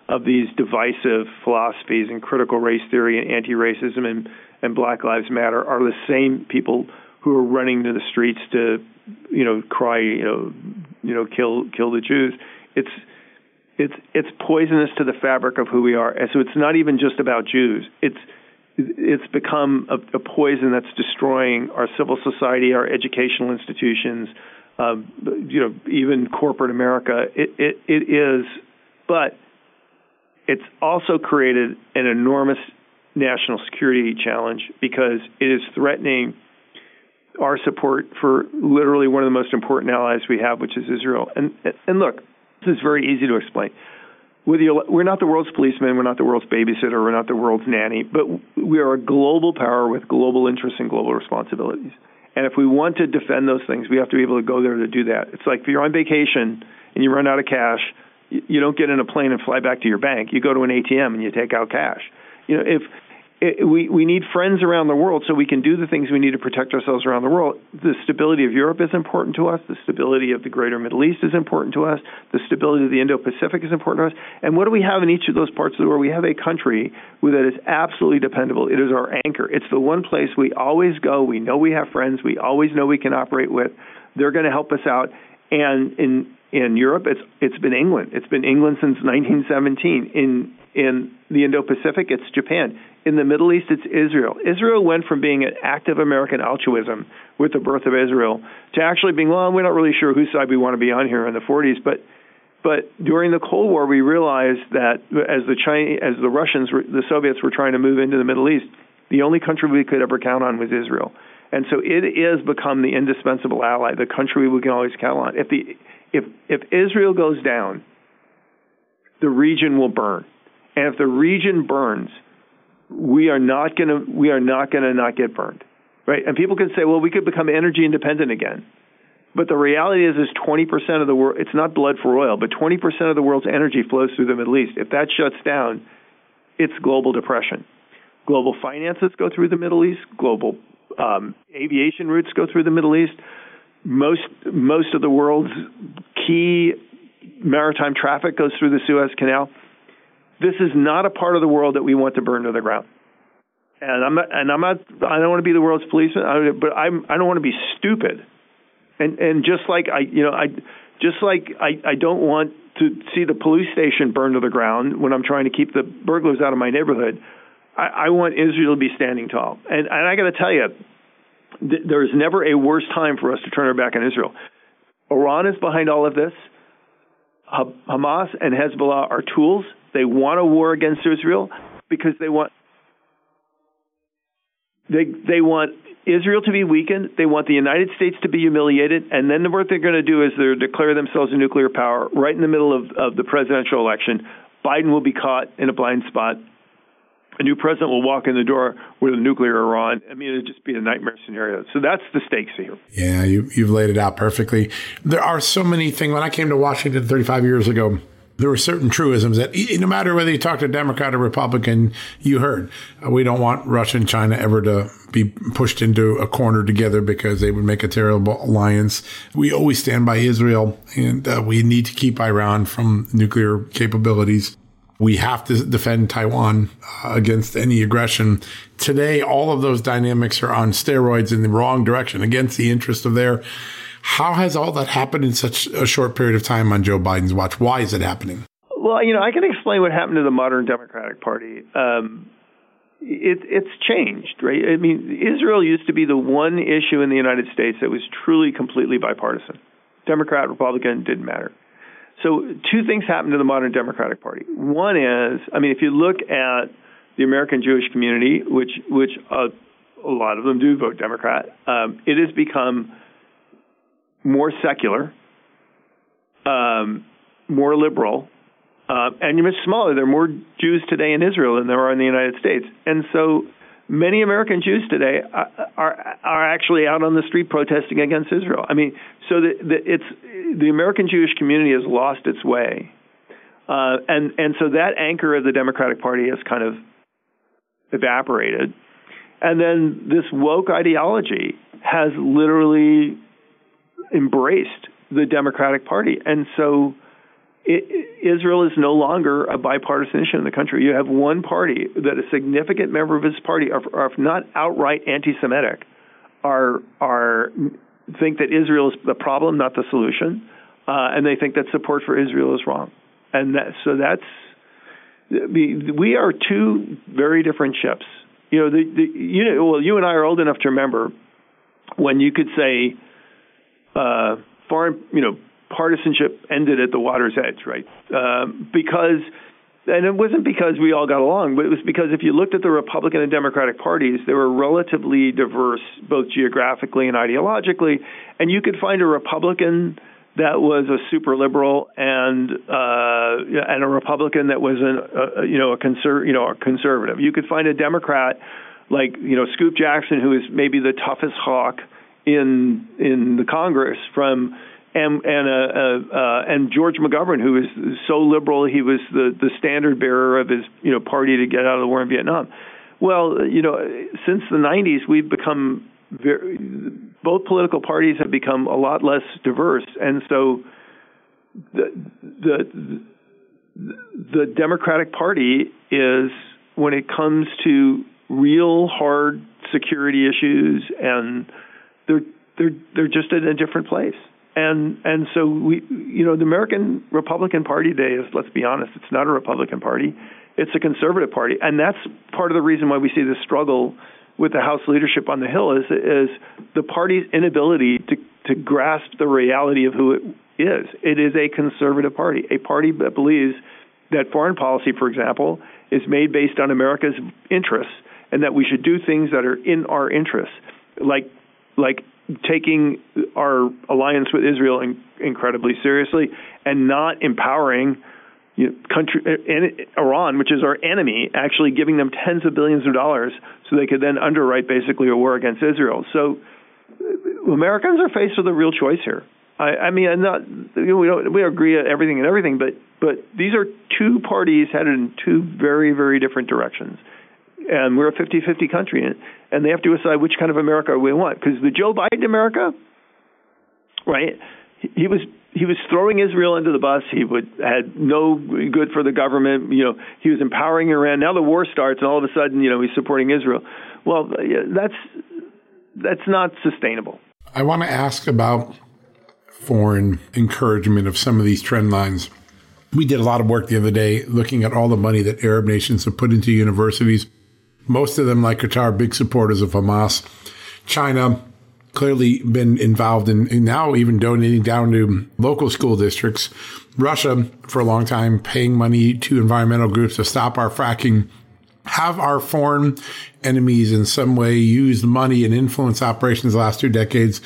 of these divisive philosophies and critical race theory and anti-racism and and Black Lives Matter are the same people who are running to the streets to, you know, cry, you know, you know, kill kill the Jews. It's it's it's poisonous to the fabric of who we are. And so it's not even just about Jews. It's it's become a, a poison that's destroying our civil society, our educational institutions, uh, you know, even corporate America. It, it it is, but it's also created an enormous national security challenge because it is threatening our support for literally one of the most important allies we have, which is Israel. And and look, this is very easy to explain. we're not the world's policeman, we're not the world's babysitter, we're not the world's nanny, but we are a global power with global interests and global responsibilities. And if we want to defend those things, we have to be able to go there to do that. It's like if you're on vacation and you run out of cash, you don't get in a plane and fly back to your bank. You go to an ATM and you take out cash. You know, if it, we we need friends around the world so we can do the things we need to protect ourselves around the world. The stability of Europe is important to us. The stability of the greater Middle East is important to us. The stability of the Indo-Pacific is important to us. And what do we have in each of those parts of the world? We have a country that is absolutely dependable. It is our anchor. It's the one place we always go. We know we have friends. We always know we can operate with. They're going to help us out. And in in Europe, it's it's been England. It's been England since 1917. In in the Indo-Pacific, it's Japan. In the Middle East, it's Israel. Israel went from being an active American altruism with the birth of Israel to actually being, well, we're not really sure whose side we want to be on here in the 40s. But but during the Cold War, we realized that as the Chinese, as the Russians, the Soviets were trying to move into the Middle East, the only country we could ever count on was Israel. And so it is become the indispensable ally, the country we can always count on. If the if if Israel goes down, the region will burn. And if the region burns, we are not going to we are not going to not get burned, right? And people can say, well, we could become energy independent again. But the reality is, is 20% of the world. It's not blood for oil, but 20% of the world's energy flows through the Middle East. If that shuts down, it's global depression. Global finances go through the Middle East. Global um, aviation routes go through the Middle East. Most most of the world's key maritime traffic goes through the Suez Canal this is not a part of the world that we want to burn to the ground. And I'm not, and I'm not, I don't want to be the world's policeman, but I'm, I don't want to be stupid. And, and just like I, you know, I, just like I, I don't want to see the police station burn to the ground when I'm trying to keep the burglars out of my neighborhood. I, I want Israel to be standing tall. And, and I got to tell you, th- there is never a worse time for us to turn our back on Israel. Iran is behind all of this. Hamas and Hezbollah are tools. They want a war against Israel because they want they they want Israel to be weakened. They want the United States to be humiliated, and then what they're going to do is they declare themselves a nuclear power right in the middle of, of the presidential election. Biden will be caught in a blind spot. A new president will walk in the door with a nuclear Iran. I mean, it'd just be a nightmare scenario. So that's the stakes here. Yeah, you, you've laid it out perfectly. There are so many things. When I came to Washington 35 years ago, there were certain truisms that no matter whether you talk to Democrat or Republican, you heard. Uh, we don't want Russia and China ever to be pushed into a corner together because they would make a terrible alliance. We always stand by Israel and uh, we need to keep Iran from nuclear capabilities. We have to defend Taiwan uh, against any aggression. Today, all of those dynamics are on steroids in the wrong direction against the interest of their how has all that happened in such a short period of time on Joe Biden's watch? Why is it happening? Well, you know, I can explain what happened to the modern Democratic Party. Um, it, it's changed, right? I mean, Israel used to be the one issue in the United States that was truly, completely bipartisan. Democrat, Republican, didn't matter. So, two things happened to the modern Democratic Party. One is, I mean, if you look at the American Jewish community, which which uh, a lot of them do vote Democrat, um, it has become more secular, um, more liberal, uh, and you're much smaller. There are more Jews today in Israel than there are in the United States, and so many American Jews today are are, actually out on the street protesting against Israel. I mean, so the, the, it's the American Jewish community has lost its way, uh, and and so that anchor of the Democratic Party has kind of evaporated, and then this woke ideology has literally embraced the Democratic Party, and so it, Israel is no longer a bipartisan issue in the country. You have one party that a significant member of his party, are, are if not outright anti-Semitic, are are think that Israel is the problem, not the solution, uh, and they think that support for Israel is wrong, and that, so that's we are two very different ships. You know, the, the you know, well, you and I are old enough to remember when you could say uh, foreign, you know, partisanship ended at the water's edge, right? Um, because and it wasn't because we all got along, but it was because if you looked at the Republican and Democratic parties, they were relatively diverse, both geographically and ideologically, and you could find a Republican that was a super liberal and uh, and a Republican that was an, a, you know a conser- you know a conservative. You could find a Democrat like you know Scoop Jackson, who is maybe the toughest hawk in in the Congress from and and uh, uh, uh, and George McGovern, who was so liberal, he was the the standard bearer of his you know party to get out of the war in Vietnam. Well, you know, since the 90s, we've become very, both political parties have become a lot less diverse, and so the the the Democratic Party is when it comes to real hard security issues and they're they're they're just in a different place and and so we you know the American Republican Party today is let's be honest it's not a Republican Party. It's a conservative party. And that's part of the reason why we see this struggle with the House leadership on the Hill is is the party's inability to to grasp the reality of who it is. It is a conservative party a party that believes that foreign policy for example is made based on America's interests and that we should do things that are in our interests like like taking our alliance with Israel in, incredibly seriously and not empowering you know, country Iran, which is our enemy, actually giving them tens of billions of dollars so they could then underwrite basically a war against Israel. So Americans are faced with a real choice here. I, I mean, I'm not you know, we don't we agree on everything and everything, but but these are two parties headed in two very very different directions and we're a 50-50 country, and, they have to decide which kind of America we want. Because the Joe Biden America, right? He was he was throwing Israel under the bus. He would had no good for the government. You know, he was empowering Iran. Now the war starts, and all of a sudden, you know, he's supporting Israel. Well, that's that's not sustainable. I want to ask about foreign encouragement of some of these trend lines. We did a lot of work the other day looking at all the money that Arab nations have put into universities most of them, like Qatar, big supporters of Hamas. China, clearly been involved in, in, now even donating down to local school districts. Russia, for a long time, paying money to environmental groups to stop our fracking. Have our foreign enemies in some way used money and influence operations the last two decades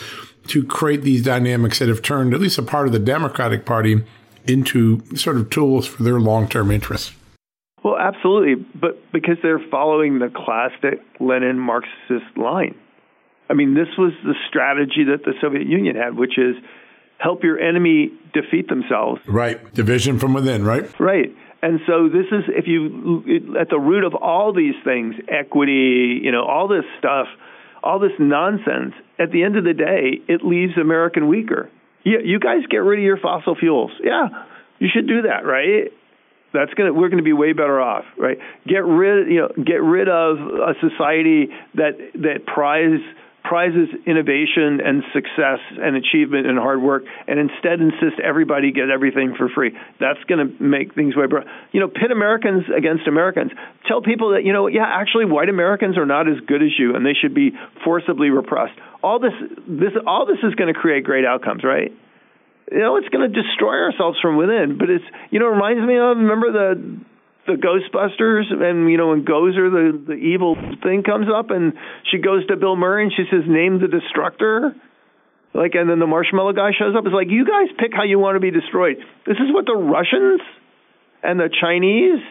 to create these dynamics that have turned at least a part of the Democratic Party into sort of tools for their long term interests? Well, absolutely, but because they're following the classic Lenin Marxist line. I mean, this was the strategy that the Soviet Union had, which is help your enemy defeat themselves. Right. Division from within, right? Right. And so this is if you at the root of all these things, equity, you know, all this stuff, all this nonsense, at the end of the day, it leaves American weaker. Yeah, you guys get rid of your fossil fuels. Yeah, you should do that, right? That's gonna we're gonna be way better off, right? Get rid you know get rid of a society that that prize prizes innovation and success and achievement and hard work, and instead insist everybody get everything for free. That's going to make things way better. You know, pit Americans against Americans. Tell people that you know, yeah, actually, white Americans are not as good as you, and they should be forcibly repressed. All this, this, all this is going to create great outcomes, right? You know, it's going to destroy ourselves from within. But it's, you know, it reminds me of remember the the Ghostbusters, and you know, when Gozer, the the evil thing comes up, and she goes to Bill Murray and she says, "Name the destructor." Like, and then the marshmallow guy shows up. It's like you guys pick how you want to be destroyed. This is what the Russians and the Chinese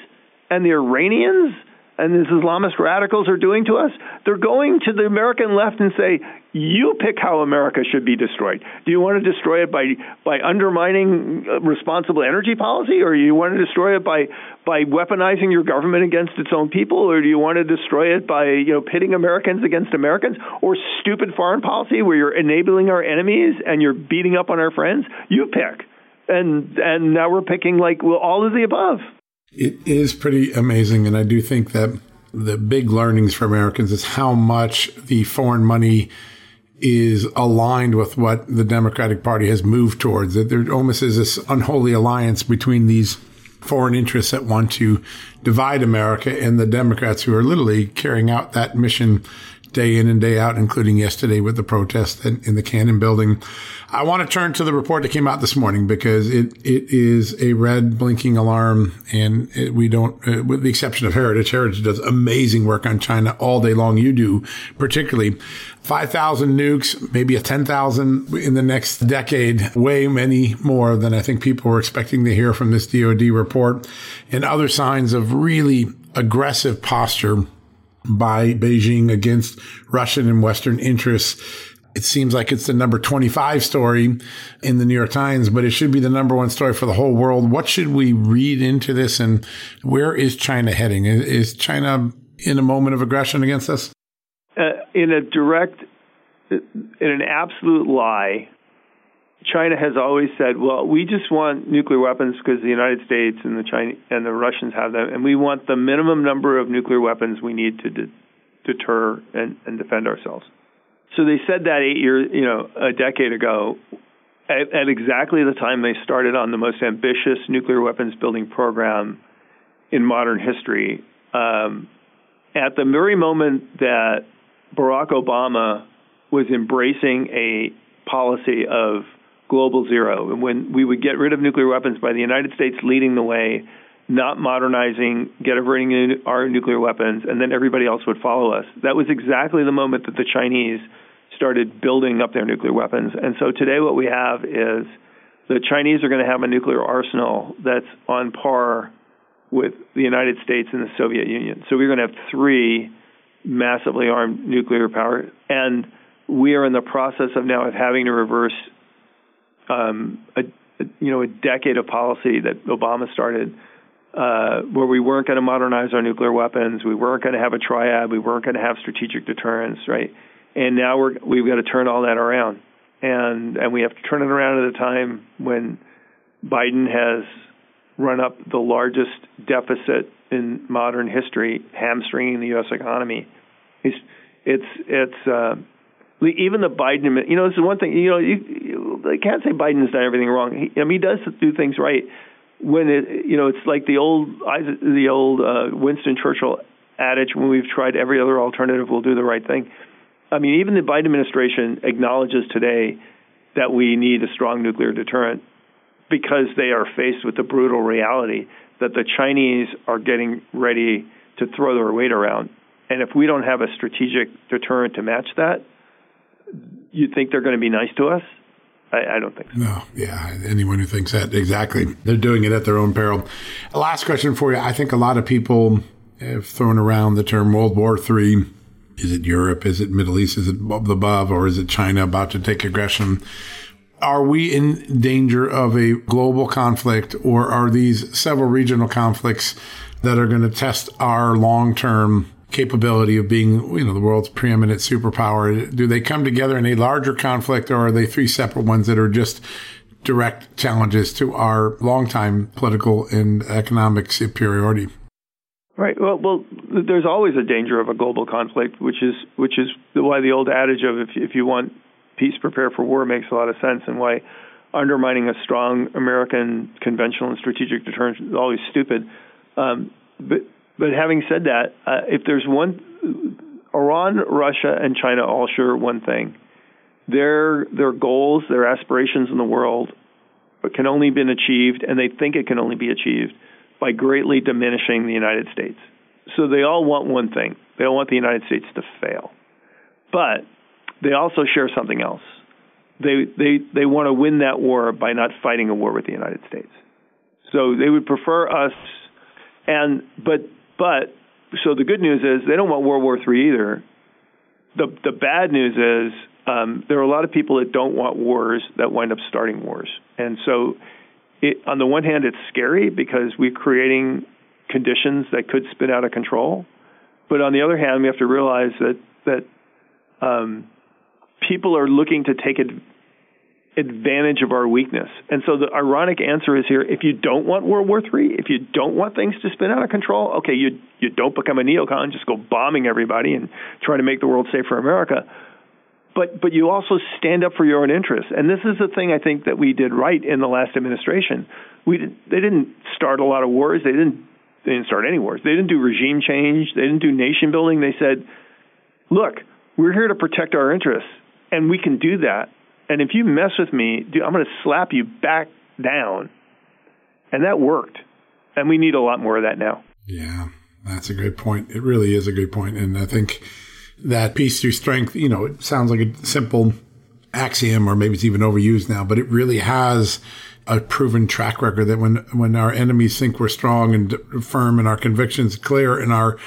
and the Iranians and these Islamist radicals are doing to us, they're going to the American left and say, you pick how America should be destroyed. Do you want to destroy it by by undermining uh, responsible energy policy, or do you want to destroy it by by weaponizing your government against its own people, or do you want to destroy it by you know pitting Americans against Americans, or stupid foreign policy where you're enabling our enemies and you're beating up on our friends? You pick. And and now we're picking like well all of the above. It is pretty amazing. And I do think that the big learnings for Americans is how much the foreign money is aligned with what the Democratic Party has moved towards. That there almost is this unholy alliance between these foreign interests that want to divide America and the Democrats who are literally carrying out that mission day in and day out, including yesterday with the protest in the Cannon building. I want to turn to the report that came out this morning because it, it is a red blinking alarm and it, we don't, uh, with the exception of Heritage, Heritage does amazing work on China all day long. You do particularly 5,000 nukes, maybe a 10,000 in the next decade, way many more than I think people were expecting to hear from this DOD report and other signs of really aggressive posture by Beijing against Russian and Western interests. It seems like it's the number 25 story in the New York Times, but it should be the number one story for the whole world. What should we read into this and where is China heading? Is China in a moment of aggression against us? Uh, in a direct, in an absolute lie, China has always said, "Well, we just want nuclear weapons because the United States and the China and the Russians have them, and we want the minimum number of nuclear weapons we need to de- deter and, and defend ourselves." So they said that eight years, you know, a decade ago, at, at exactly the time they started on the most ambitious nuclear weapons building program in modern history. Um, at the very moment that Barack Obama was embracing a policy of global zero, and when we would get rid of nuclear weapons by the United States leading the way, not modernizing, get rid of our nuclear weapons, and then everybody else would follow us. That was exactly the moment that the Chinese started building up their nuclear weapons. And so today, what we have is the Chinese are going to have a nuclear arsenal that's on par with the United States and the Soviet Union. So we're going to have three massively armed nuclear power, and we are in the process of now of having to reverse um, a, you know a decade of policy that Obama started, uh, where we weren't going to modernize our nuclear weapons, we weren't going to have a triad, we weren't going to have strategic deterrence, right? And now we're we've got to turn all that around, and and we have to turn it around at a time when Biden has run up the largest deficit in modern history, hamstringing the U.S. economy. It's it's it's uh, even the Biden, you know, this is one thing. You know, you, you can't say Biden's done everything wrong. He, I mean, he does do things right. When it, you know, it's like the old the old uh, Winston Churchill adage: when we've tried every other alternative, we'll do the right thing. I mean, even the Biden administration acknowledges today that we need a strong nuclear deterrent because they are faced with the brutal reality that the Chinese are getting ready to throw their weight around. And if we don't have a strategic deterrent to match that, you think they're going to be nice to us? I, I, don't think so. No, yeah. Anyone who thinks that, exactly. They're doing it at their own peril. Last question for you. I think a lot of people have thrown around the term World War III. Is it Europe? Is it Middle East? Is it above above? Or is it China about to take aggression? Are we in danger of a global conflict or are these several regional conflicts that are going to test our long term capability of being, you know, the world's preeminent superpower? Do they come together in a larger conflict, or are they three separate ones that are just direct challenges to our longtime political and economic superiority? Right. Well, well, there's always a danger of a global conflict, which is which is why the old adage of if if you want peace, prepare for war makes a lot of sense, and why undermining a strong American conventional and strategic deterrence is always stupid. Um, but but having said that, uh, if there's one, Iran, Russia, and China all share one thing: their their goals, their aspirations in the world can only be achieved, and they think it can only be achieved by greatly diminishing the United States. So they all want one thing: they all want the United States to fail. But they also share something else. They they they want to win that war by not fighting a war with the United States. So they would prefer us and but but so the good news is they don't want World War III either. The the bad news is um, there are a lot of people that don't want wars that wind up starting wars, and so it, on the one hand it's scary because we're creating conditions that could spin out of control, but on the other hand we have to realize that that um, people are looking to take it advantage of our weakness. And so the ironic answer is here: if you don't want World War III, if you don't want things to spin out of control, okay, you you don't become a neocon, just go bombing everybody and try to make the world safe for America. But but you also stand up for your own interests, and this is the thing I think that we did right in the last administration. We did, they didn't start a lot of wars. They didn't they didn't start any wars. They didn't do regime change. They didn't do nation building. They said, look we're here to protect our interests, and we can do that. And if you mess with me, dude, I'm going to slap you back down. And that worked. And we need a lot more of that now. Yeah, that's a great point. It really is a great point. And I think that peace through strength, you know, it sounds like a simple axiom or maybe it's even overused now, but it really has a proven track record that when, when our enemies think we're strong and firm and our convictions clear and our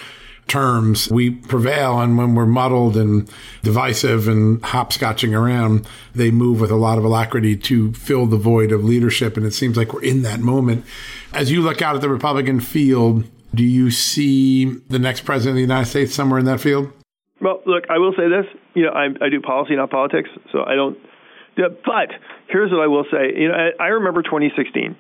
terms, we prevail. And when we're muddled and divisive and hopscotching around, they move with a lot of alacrity to fill the void of leadership. And it seems like we're in that moment. As you look out at the Republican field, do you see the next president of the United States somewhere in that field? Well, look, I will say this. You know, I, I do policy, not politics, so I don't. But here's what I will say. You know, I, I remember 2016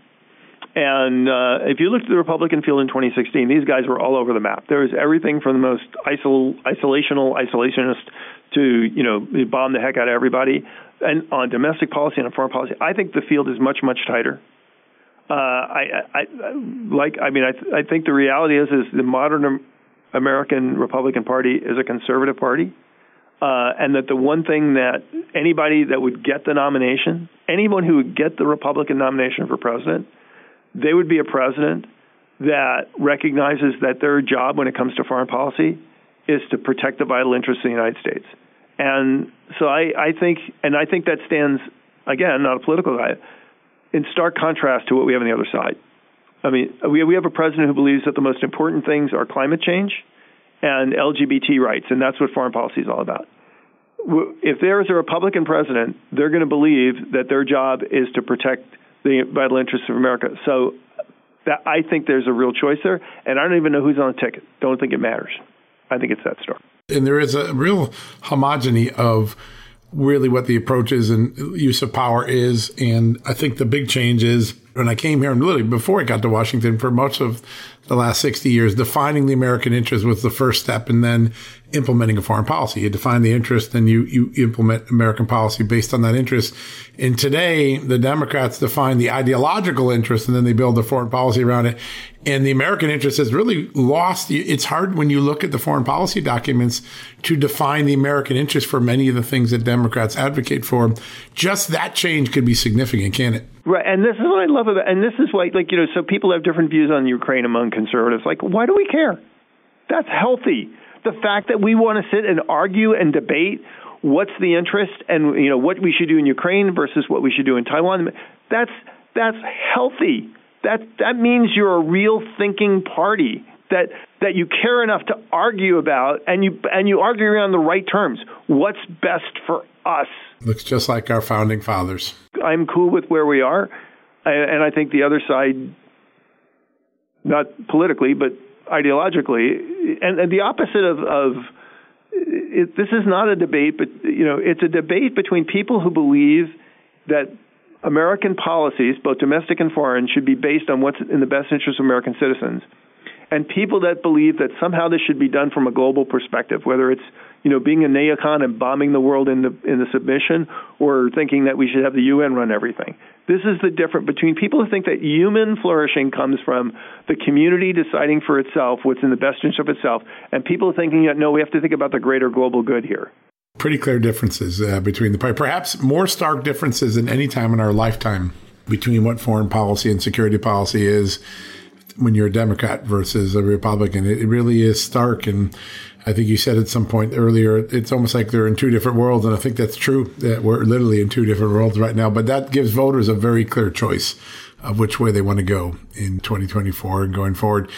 and uh, if you looked at the Republican field in 2016, these guys were all over the map. There was everything from the most isol- isolational isolationist to you know bomb the heck out of everybody, and on domestic policy and on foreign policy. I think the field is much much tighter. Uh, I, I, I like. I mean, I, th- I think the reality is is the modern American Republican Party is a conservative party. Uh, and that the one thing that anybody that would get the nomination, anyone who would get the Republican nomination for president, they would be a president that recognizes that their job when it comes to foreign policy is to protect the vital interests of the United States. And so I, I think, and I think that stands, again, not a political guy, in stark contrast to what we have on the other side. I mean, we, we have a president who believes that the most important things are climate change and LGBT rights, and that's what foreign policy is all about. If there is a Republican president, they're going to believe that their job is to protect the vital interests of America. So that, I think there's a real choice there, and I don't even know who's on the ticket. Don't think it matters. I think it's that story. And there is a real homogeny of really what the approach is and use of power is. And I think the big change is when I came here and literally before I got to Washington for most of the last 60 years, defining the American interest was the first step and then implementing a foreign policy. You define the interest and you, you implement American policy based on that interest. And today, the Democrats define the ideological interest and then they build a foreign policy around it. And the American interest has really lost. It's hard when you look at the foreign policy documents to define the American interest for many of the things that Democrats advocate for. Just that change could be significant, can it? Right, and this is what I love about, and this is why, like you know, so people have different views on Ukraine among conservatives. Like, why do we care? That's healthy. The fact that we want to sit and argue and debate what's the interest and you know what we should do in Ukraine versus what we should do in Taiwan, that's that's healthy. That that means you're a real thinking party that that you care enough to argue about and you and you argue around the right terms. What's best for us? Looks just like our founding fathers. I'm cool with where we are, and I think the other side, not politically but ideologically, and, and the opposite of, of it, this is not a debate, but you know, it's a debate between people who believe that American policies, both domestic and foreign, should be based on what's in the best interest of American citizens, and people that believe that somehow this should be done from a global perspective, whether it's you know being a neocon and bombing the world in the in the submission, or thinking that we should have the UN run everything. This is the difference between people who think that human flourishing comes from the community deciding for itself what's in the best interest of itself, and people thinking that no, we have to think about the greater global good here. Pretty clear differences uh, between the perhaps more stark differences than any time in our lifetime between what foreign policy and security policy is when you're a Democrat versus a Republican. It, it really is stark. And I think you said at some point earlier, it's almost like they're in two different worlds. And I think that's true that we're literally in two different worlds right now. But that gives voters a very clear choice of which way they want to go in 2024 and going forward.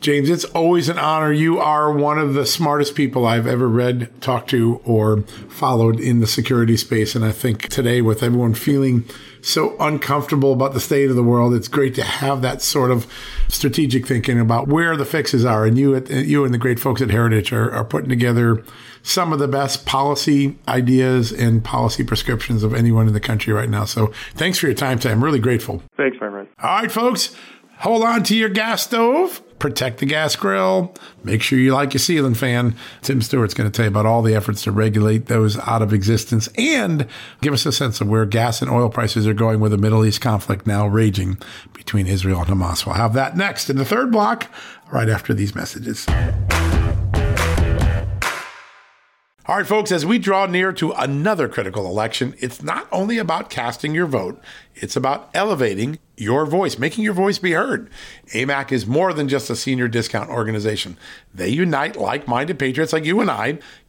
James, it's always an honor. You are one of the smartest people I've ever read, talked to, or followed in the security space. And I think today, with everyone feeling so uncomfortable about the state of the world, it's great to have that sort of strategic thinking about where the fixes are. And you, you and the great folks at Heritage are, are putting together some of the best policy ideas and policy prescriptions of anyone in the country right now. So thanks for your time today. I'm really grateful. Thanks, my friend. All right, folks, hold on to your gas stove protect the gas grill, make sure you like your ceiling fan. Tim Stewart's going to tell you about all the efforts to regulate those out of existence and give us a sense of where gas and oil prices are going with the Middle East conflict now raging between Israel and Hamas. We'll have that next in the third block, right after these messages. All right, folks, as we draw near to another critical election, it's not only about casting your vote, it's about elevating your voice, making your voice be heard. AMAC is more than just a senior discount organization. They unite like minded patriots like you and I,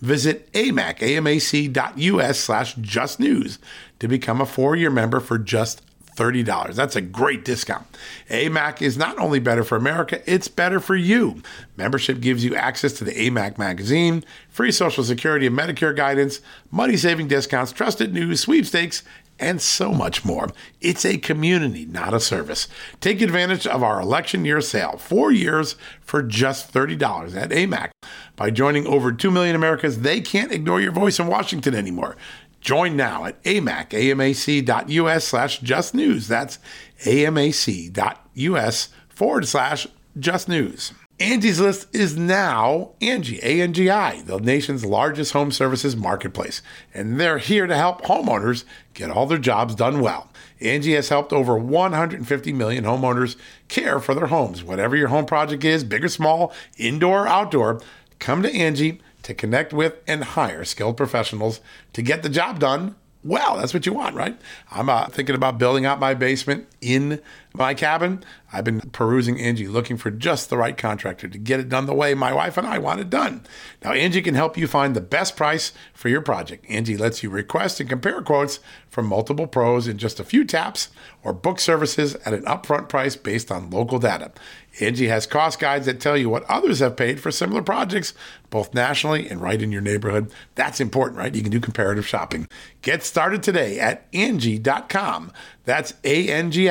visit amac, amac.us slash just news to become a four-year member for just $30. That's a great discount. AMAC is not only better for America, it's better for you. Membership gives you access to the AMAC magazine, free Social Security and Medicare guidance, money saving discounts, trusted news, sweepstakes, and so much more. It's a community, not a service. Take advantage of our election year sale, four years for just $30 at AMAC. By joining over 2 million Americans, they can't ignore your voice in Washington anymore. Join now at amac, amac.us slash just news. That's amac.us forward slash just news. Angie's List is now Angi, A-N-G-I, the nation's largest home services marketplace. And they're here to help homeowners get all their jobs done well. Angi has helped over 150 million homeowners care for their homes. Whatever your home project is, big or small, indoor or outdoor, come to Angi to connect with and hire skilled professionals to get the job done well. That's what you want, right? I'm uh, thinking about building out my basement in my cabin. I've been perusing Angi looking for just the right contractor to get it done the way my wife and I want it done. Now, Angi can help you find the best price for your project. Angi lets you request and compare quotes from multiple pros in just a few taps or book services at an upfront price based on local data. Angi has cost guides that tell you what others have paid for similar projects, both nationally and right in your neighborhood. That's important, right? You can do comparative shopping. Get started today at Angi.com. That's A N G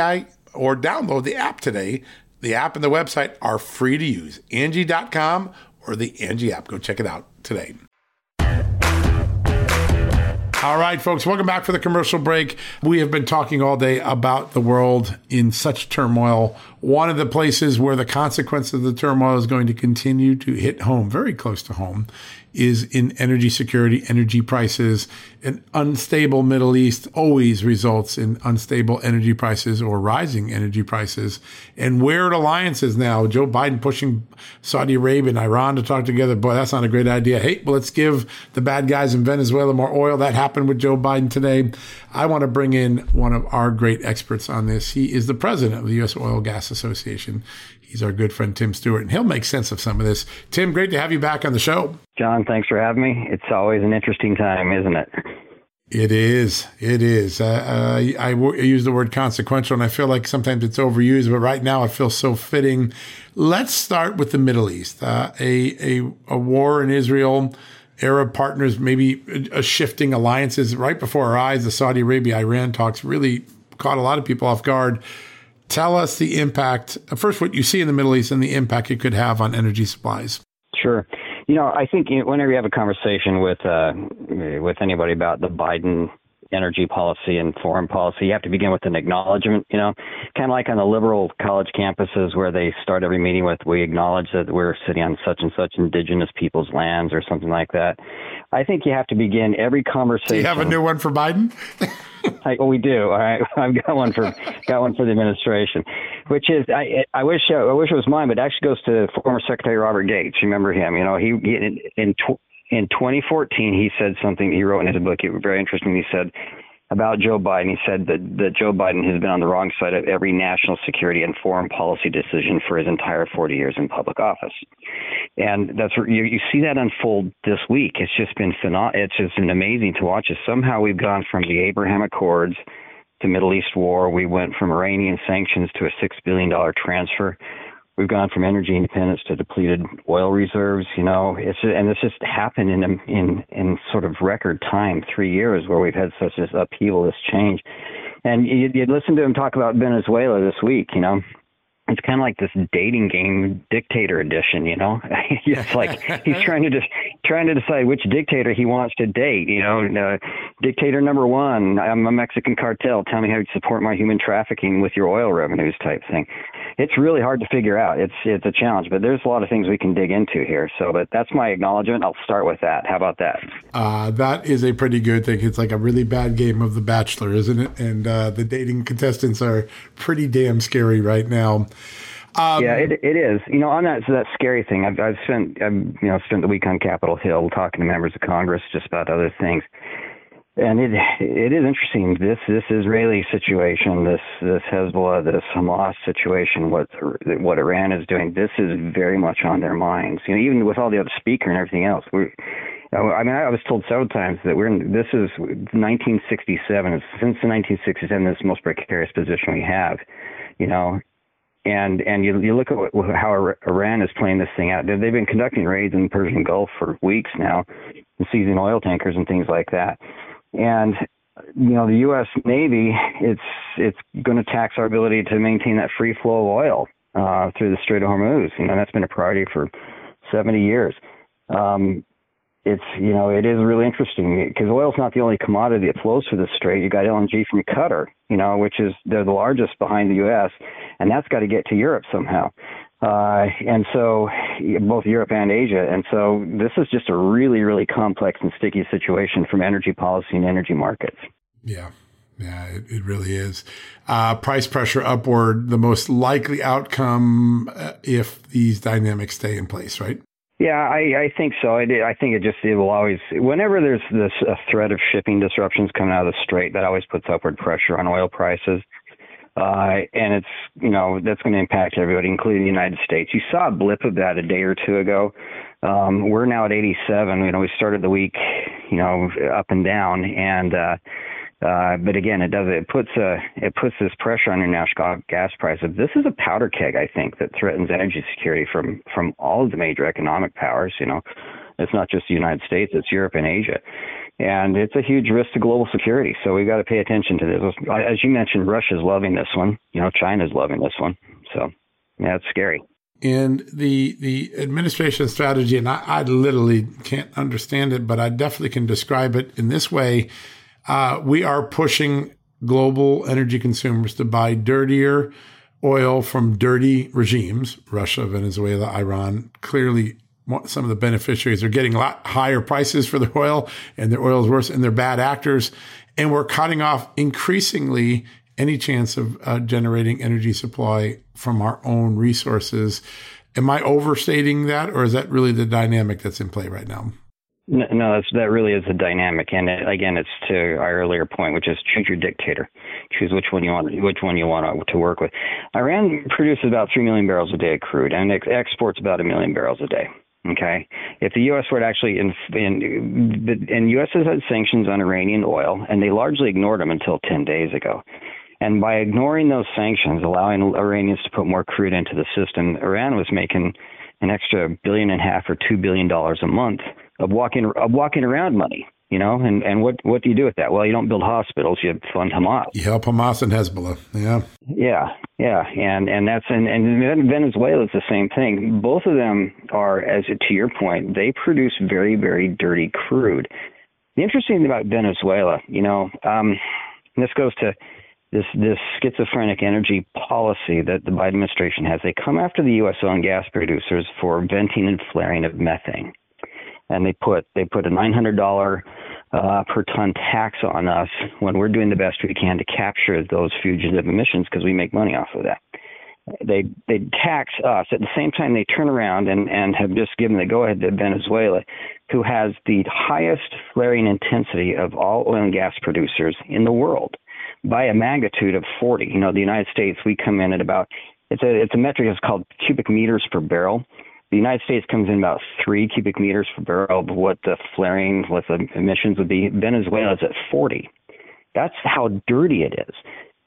Or download the app today. The app and the website are free to use. Angi.com or the Angi app. Go check it out today. All right, folks, welcome back for the commercial break. We have been talking all day about the world in such turmoil. One of the places where the consequence of the turmoil is going to continue to hit home, very close to home, is in energy security, energy prices. An unstable Middle East always results in unstable energy prices or rising energy prices. And where weird alliances now. Joe Biden pushing Saudi Arabia and Iran to talk together. Boy, that's not a great idea. Hey, well, let's give the bad guys in Venezuela more oil. That happened with Joe Biden today. I want to bring in one of our great experts on this. He is the president of the U.S. Oil Gas Association. He's our good friend Tim Stewart, and he'll make sense of some of this. Tim, great to have you back on the show. John, thanks for having me. It's always an interesting time, isn't it? It is. It is. Uh, uh, I, w- I use the word consequential, and I feel like sometimes it's overused, but right now it feels so fitting. Let's start with the Middle East. Uh, a, a, a war in Israel, Arab partners, maybe a shifting alliances right before our eyes. The Saudi Arabia Iran talks really caught a lot of people off guard. Tell us the impact, first, what you see in the Middle East and the impact it could have on energy supplies. Sure. You know, I think whenever you have a conversation with uh, with anybody about the Biden energy policy and foreign policy, you have to begin with an acknowledgement, you know, kind of like on the liberal college campuses where they start every meeting with, we acknowledge that we're sitting on such and such indigenous people's lands or something like that. I think you have to begin every conversation. Do you have a new one for Biden? I, oh, we do. All right, I've got one for got one for the administration, which is I I wish I wish it was mine, but it actually goes to former Secretary Robert Gates. Remember him? You know, he, he in in, tw- in 2014 he said something he wrote in his book. It was very interesting. He said about Joe Biden. He said that, that Joe Biden has been on the wrong side of every national security and foreign policy decision for his entire 40 years in public office. And that's you, you see that unfold this week. It's just been phenom- It's just been amazing to watch. It. Somehow we've gone from the Abraham Accords to Middle East war. We went from Iranian sanctions to a $6 billion transfer we've gone from energy independence to depleted oil reserves. You know, it's and this just happened in in in sort of record time, three years, where we've had such this upheaval, this change. And you, you'd listen to him talk about Venezuela this week. You know, it's kind of like this dating game dictator edition, you know. it's like he's trying to just trying to decide which dictator he wants to date. You know, uh, dictator number one, I'm a Mexican cartel. Tell me how you support my human trafficking with your oil revenues, type thing. It's really hard to figure out. It's it's a challenge, but there's a lot of things we can dig into here. So, but that's my acknowledgement. I'll start with that. How about that? Uh, that is a pretty good thing. It's like a really bad game of The Bachelor, isn't it? And uh, the dating contestants are pretty damn scary right now. Um, yeah, it, it is. You know, on that so that scary thing, I've, I've spent I've you know spent the week on Capitol Hill talking to members of Congress just about other things, and it it is interesting. This this Israeli situation, this this Hezbollah, this Hamas situation, what what Iran is doing, this is very much on their minds. You know, even with all the other speaker and everything else, we. I mean, I was told several times that we're in, this is 1967. Since the 1967, this is the most precarious position we have. You know, and and you you look at what, how Iran is playing this thing out. They've been conducting raids in the Persian Gulf for weeks now, seizing oil tankers and things like that. And you know the U.S. Navy, it's it's going to tax our ability to maintain that free flow of oil uh, through the Strait of Hormuz. You know that's been a priority for 70 years. Um, it's you know it is really interesting because oil's not the only commodity that flows through the strait. You got LNG from Qatar, you know, which is they're the largest behind the U.S. and that's got to get to Europe somehow. Uh, and so both Europe and Asia. And so this is just a really, really complex and sticky situation from energy policy and energy markets. Yeah. Yeah, it, it really is. Uh, price pressure upward, the most likely outcome uh, if these dynamics stay in place, right? Yeah, I, I think so. I, I think it just it will always whenever there's this a threat of shipping disruptions coming out of the strait, that always puts upward pressure on oil prices. Uh, and it's you know that's going to impact everybody, including the United States. You saw a blip of that a day or two ago. Um, we're now at 87. You know, we started the week, you know, up and down, and uh, uh, but again, it does it puts a it puts this pressure on international gas prices. This is a powder keg, I think, that threatens energy security from from all of the major economic powers. You know, it's not just the United States; it's Europe and Asia, and it's a huge risk to global security. So we got to pay attention to this. As you mentioned, Russia's loving this one. You know, China's loving this one. So yeah, it's scary. And the the administration strategy, and I, I literally can't understand it, but I definitely can describe it in this way uh, we are pushing global energy consumers to buy dirtier oil from dirty regimes, Russia, Venezuela, Iran. Clearly, some of the beneficiaries are getting a lot higher prices for their oil, and their oil is worse, and they're bad actors. And we're cutting off increasingly any chance of uh, generating energy supply from our own resources. Am I overstating that, or is that really the dynamic that's in play right now? No, that's, that really is the dynamic, and it, again, it's to our earlier point, which is choose your dictator. Choose which one you want, which one you want to work with. Iran produces about three million barrels a day of crude, and ex- exports about a million barrels a day. Okay, if the U.S. were to actually, in, in, and U.S. has had sanctions on Iranian oil, and they largely ignored them until ten days ago. And by ignoring those sanctions, allowing Iranians to put more crude into the system, Iran was making an extra billion and a half or two billion dollars a month of walking of walking around money. You know, and, and what what do you do with that? Well, you don't build hospitals; you fund Hamas. You help Hamas and Hezbollah. Yeah, yeah, yeah, and and that's and and Venezuela is the same thing. Both of them are, as to your point, they produce very very dirty crude. The interesting thing about Venezuela, you know, um, this goes to this this schizophrenic energy policy that the Biden administration has. They come after the U.S. oil and gas producers for venting and flaring of methane and they put they put a nine hundred dollar uh, per ton tax on us when we're doing the best we can to capture those fugitive emissions because we make money off of that. They they tax us at the same time they turn around and, and have just given the go ahead to Venezuela, who has the highest flaring intensity of all oil and gas producers in the world by a magnitude of 40. You know, the United States we come in at about it's a it's a metric that's called cubic meters per barrel the United States comes in about three cubic meters per barrel of what the flaring with the emissions would be. Venezuela is at 40. That's how dirty it is.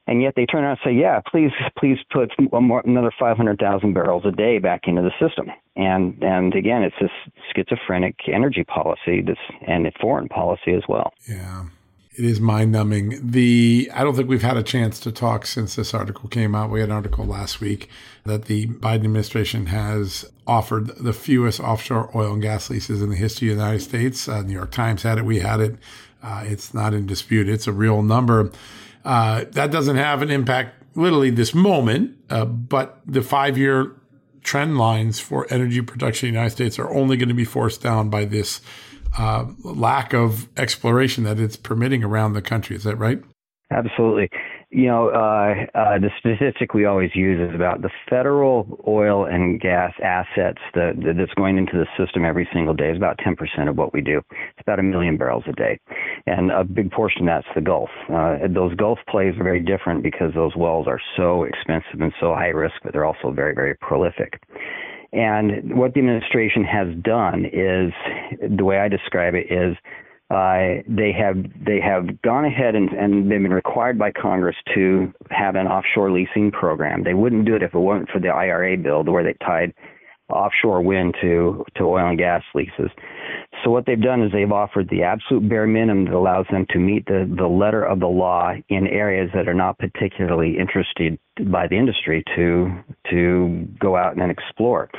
And yet they turn around and say, "Yeah, please, please put more, another 500,000 barrels a day back into the system." And and again, it's this schizophrenic energy policy, this and foreign policy as well. Yeah. It is mind numbing. The I don't think we've had a chance to talk since this article came out. We had an article last week that the Biden administration has offered the fewest offshore oil and gas leases in the history of the United States. Uh, New York Times had it. We had it. Uh, it's not in dispute. It's a real number. Uh, that doesn't have an impact literally this moment, uh, but the five year trend lines for energy production in the United States are only going to be forced down by this uh, lack of exploration that it's permitting around the country. Is that right? Absolutely. You know, uh, uh, the statistic we always use is about the federal oil and gas assets that, that's going into the system every single day is about 10% of what we do. It's about a million barrels a day. And a big portion that's the Gulf. Uh, those Gulf plays are very different because those wells are so expensive and so high risk, but they're also very, very prolific. And what the administration has done is, the way I describe it is, uh, they have they have gone ahead and, and they've been required by Congress to have an offshore leasing program. They wouldn't do it if it weren't for the IRA bill, where they tied offshore wind to to oil and gas leases. So what they've done is they've offered the absolute bare minimum that allows them to meet the, the letter of the law in areas that are not particularly interested by the industry to to go out and explore.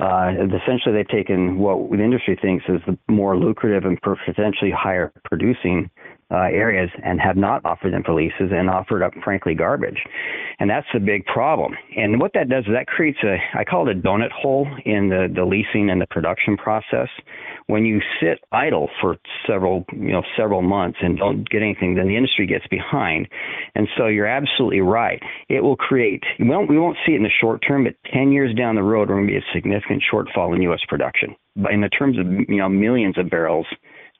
Uh, essentially, they've taken what the industry thinks is the more lucrative and potentially higher producing uh, areas and have not offered them for leases and offered up, frankly, garbage. And that's the big problem. And what that does is that creates a, I call it a donut hole in the, the leasing and the production process. When you sit idle for several, you know, several months and don't get anything, then the industry gets behind. And so you're absolutely right. It will create, we won't, we won't see it in the short term, but 10 years down the road, there will be a significant shortfall in U.S. production. But in the terms of, you know, millions of barrels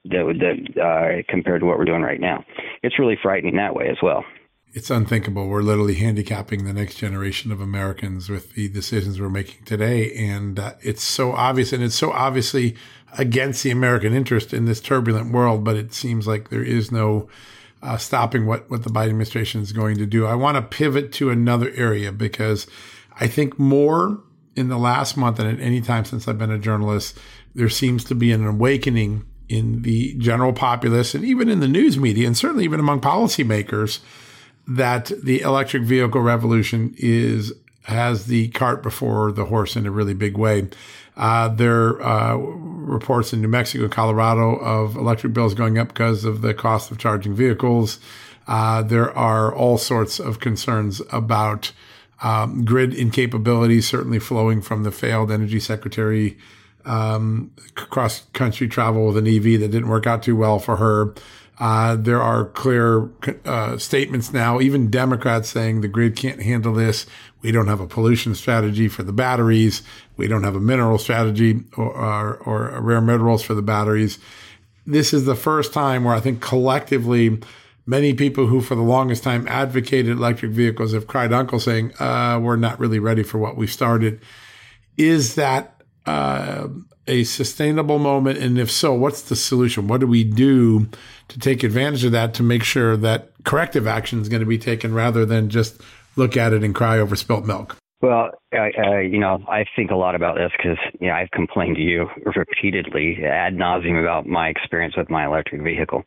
that, that uh, compared to what we're doing right now. It's really frightening that way as well. It's unthinkable. We're literally handicapping the next generation of Americans with the decisions we're making today. And uh, it's so obvious, and it's so obviously against the American interest in this turbulent world, but it seems like there is no uh, stopping what, what the Biden administration is going to do. I want to pivot to another area because I think more in the last month than at any time since I've been a journalist, there seems to be an awakening in the general populace and even in the news media, and certainly even among policymakers, that the electric vehicle revolution is has the cart before the horse in a really big way. Uh, there uh, reports in New Mexico, Colorado of electric bills going up because of the cost of charging vehicles. Uh, there are all sorts of concerns about um, grid incapability, certainly flowing from the failed energy secretary um, cross country travel with an EV that didn't work out too well for her. Uh, there are clear uh, statements now, even Democrats saying the grid can't handle this. We don't have a pollution strategy for the batteries. We don't have a mineral strategy or, or, or rare minerals for the batteries. This is the first time where I think collectively, many people who for the longest time advocated electric vehicles have cried uncle saying, uh, we're not really ready for what we started. Is that a sustainable moment? And if so, what's the solution? What do we do to take advantage of that to make sure that corrective action is going to be taken rather than just look at it and cry over spilt milk? Well, I, you know, I think a lot about this because you know I've complained to you repeatedly ad nauseum about my experience with my electric vehicle,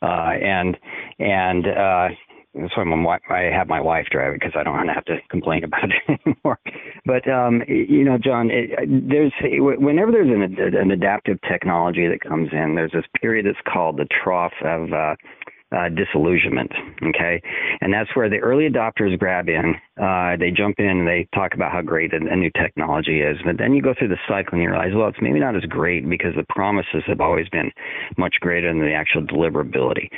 uh, and and uh, so I'm, I have my wife drive it because I don't have to complain about it anymore. But um, you know, John, it, there's whenever there's an, an adaptive technology that comes in, there's this period that's called the trough of uh, uh, disillusionment. Okay, and that's where the early adopters grab in. Uh, they jump in and they talk about how great a, a, new technology is, but then you go through the cycle and you realize, well, it's maybe not as great because the promises have always been much greater than the actual deliverability.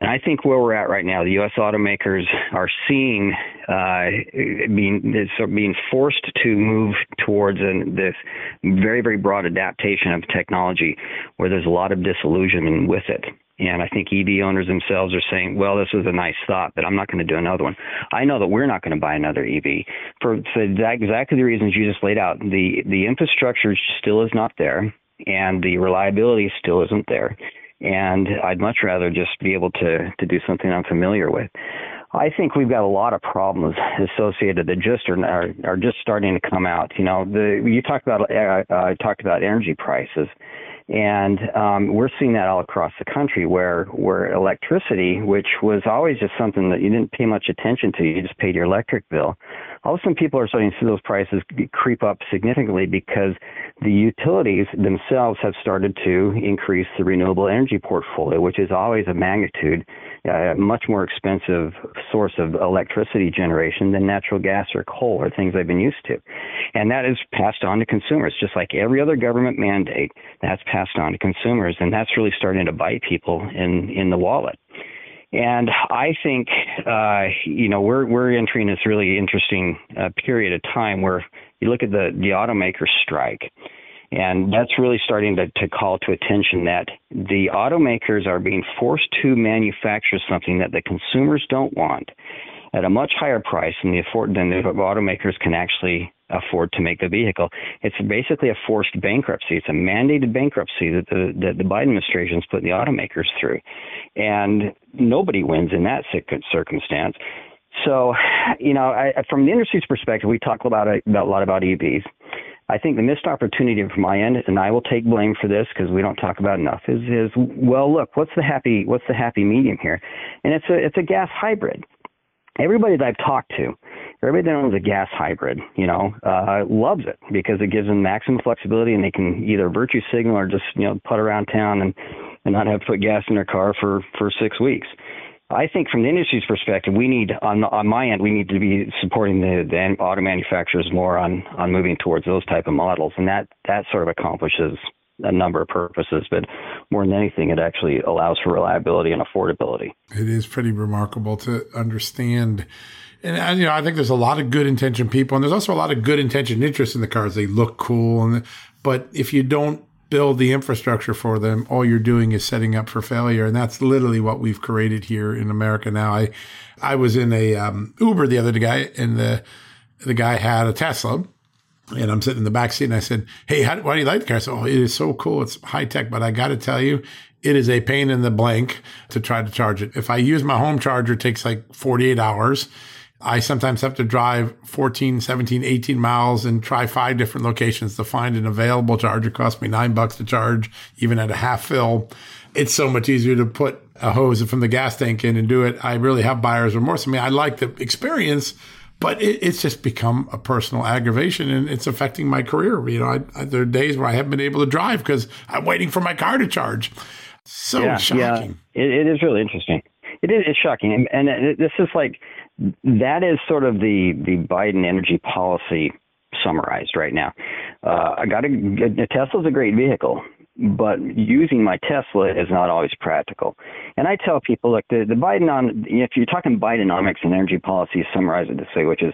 And I think where we're at right now, the U.S. automakers are seeing uh, being being forced to move towards an, this very very broad adaptation of technology, where there's a lot of disillusionment with it. And I think EV owners themselves are saying, well, this was a nice thought, but I'm not going to do another one. I know that we're not going to buy another EV for, for exactly the reasons you just laid out. The, the infrastructure still is not there, and the reliability still isn't there. And I'd much rather just be able to, to do something I'm familiar with. I think we've got a lot of problems associated that just are, are, are just starting to come out. You know, the you talked about uh, uh, talked about energy prices And um, we're seeing that all across the country where, where electricity, which was always just something that you didn't pay much attention to, you just paid your electric bill. All of a sudden, people are starting to see those prices creep up significantly because the utilities themselves have started to increase the renewable energy portfolio, which is always a magnitude a much more expensive source of electricity generation than natural gas or coal or things I've been used to. And that is passed on to consumers, just like every other government mandate that's passed on to consumers. And that's really starting to bite people in, in the wallet. And I think, uh, you know, we're, we're entering this really interesting uh, period of time where you look at the, the automaker strike and that's really starting to, to call to attention that the automakers are being forced to manufacture something that the consumers don't want at a much higher price than the afford than the automakers can actually afford to make the vehicle. It's basically a forced bankruptcy. It's a mandated bankruptcy that the that the Biden administration is putting the automakers through, and nobody wins in that circumstance. So, you know, I, from the industry's perspective, we talk about, about a lot about EVs. I think the missed opportunity from my end, and I will take blame for this because we don't talk about enough, is is well, look, what's the happy what's the happy medium here? And it's a it's a gas hybrid. Everybody that I've talked to, everybody that owns a gas hybrid, you know, uh, loves it because it gives them maximum flexibility, and they can either virtue signal or just you know put around town and and not have to put gas in their car for for six weeks. I think from the industry's perspective, we need on on my end, we need to be supporting the, the auto manufacturers more on on moving towards those type of models, and that that sort of accomplishes a number of purposes, but more than anything, it actually allows for reliability and affordability. It is pretty remarkable to understand. And, and, you know, I think there's a lot of good intention people, and there's also a lot of good intention interest in the cars. They look cool, and but if you don't build the infrastructure for them, all you're doing is setting up for failure. And that's literally what we've created here in America now. I, I was in a um, Uber the other day and the, the guy had a Tesla and I'm sitting in the back seat and I said, Hey, how, why do you like the car? I said, Oh, it is so cool. It's high tech, but I got to tell you, it is a pain in the blank to try to charge it. If I use my home charger, it takes like 48 hours. I sometimes have to drive 14, 17, 18 miles and try five different locations to find an available charger. It costs me nine bucks to charge, even at a half fill. It's so much easier to put a hose from the gas tank in and do it. I really have buyer's remorse. I mean, I like the experience, but it, it's just become a personal aggravation and it's affecting my career. You know, I, I, there are days where I haven't been able to drive because I'm waiting for my car to charge. So yeah, shocking. Yeah, it, it is really interesting. It is it's shocking. And, and this is like, that is sort of the the Biden energy policy summarized right now. Uh, I got a, a Tesla's a great vehicle, but using my Tesla is not always practical. And I tell people, look, the, the Biden on if you're talking Bidenomics and energy policy, summarize it this way, which is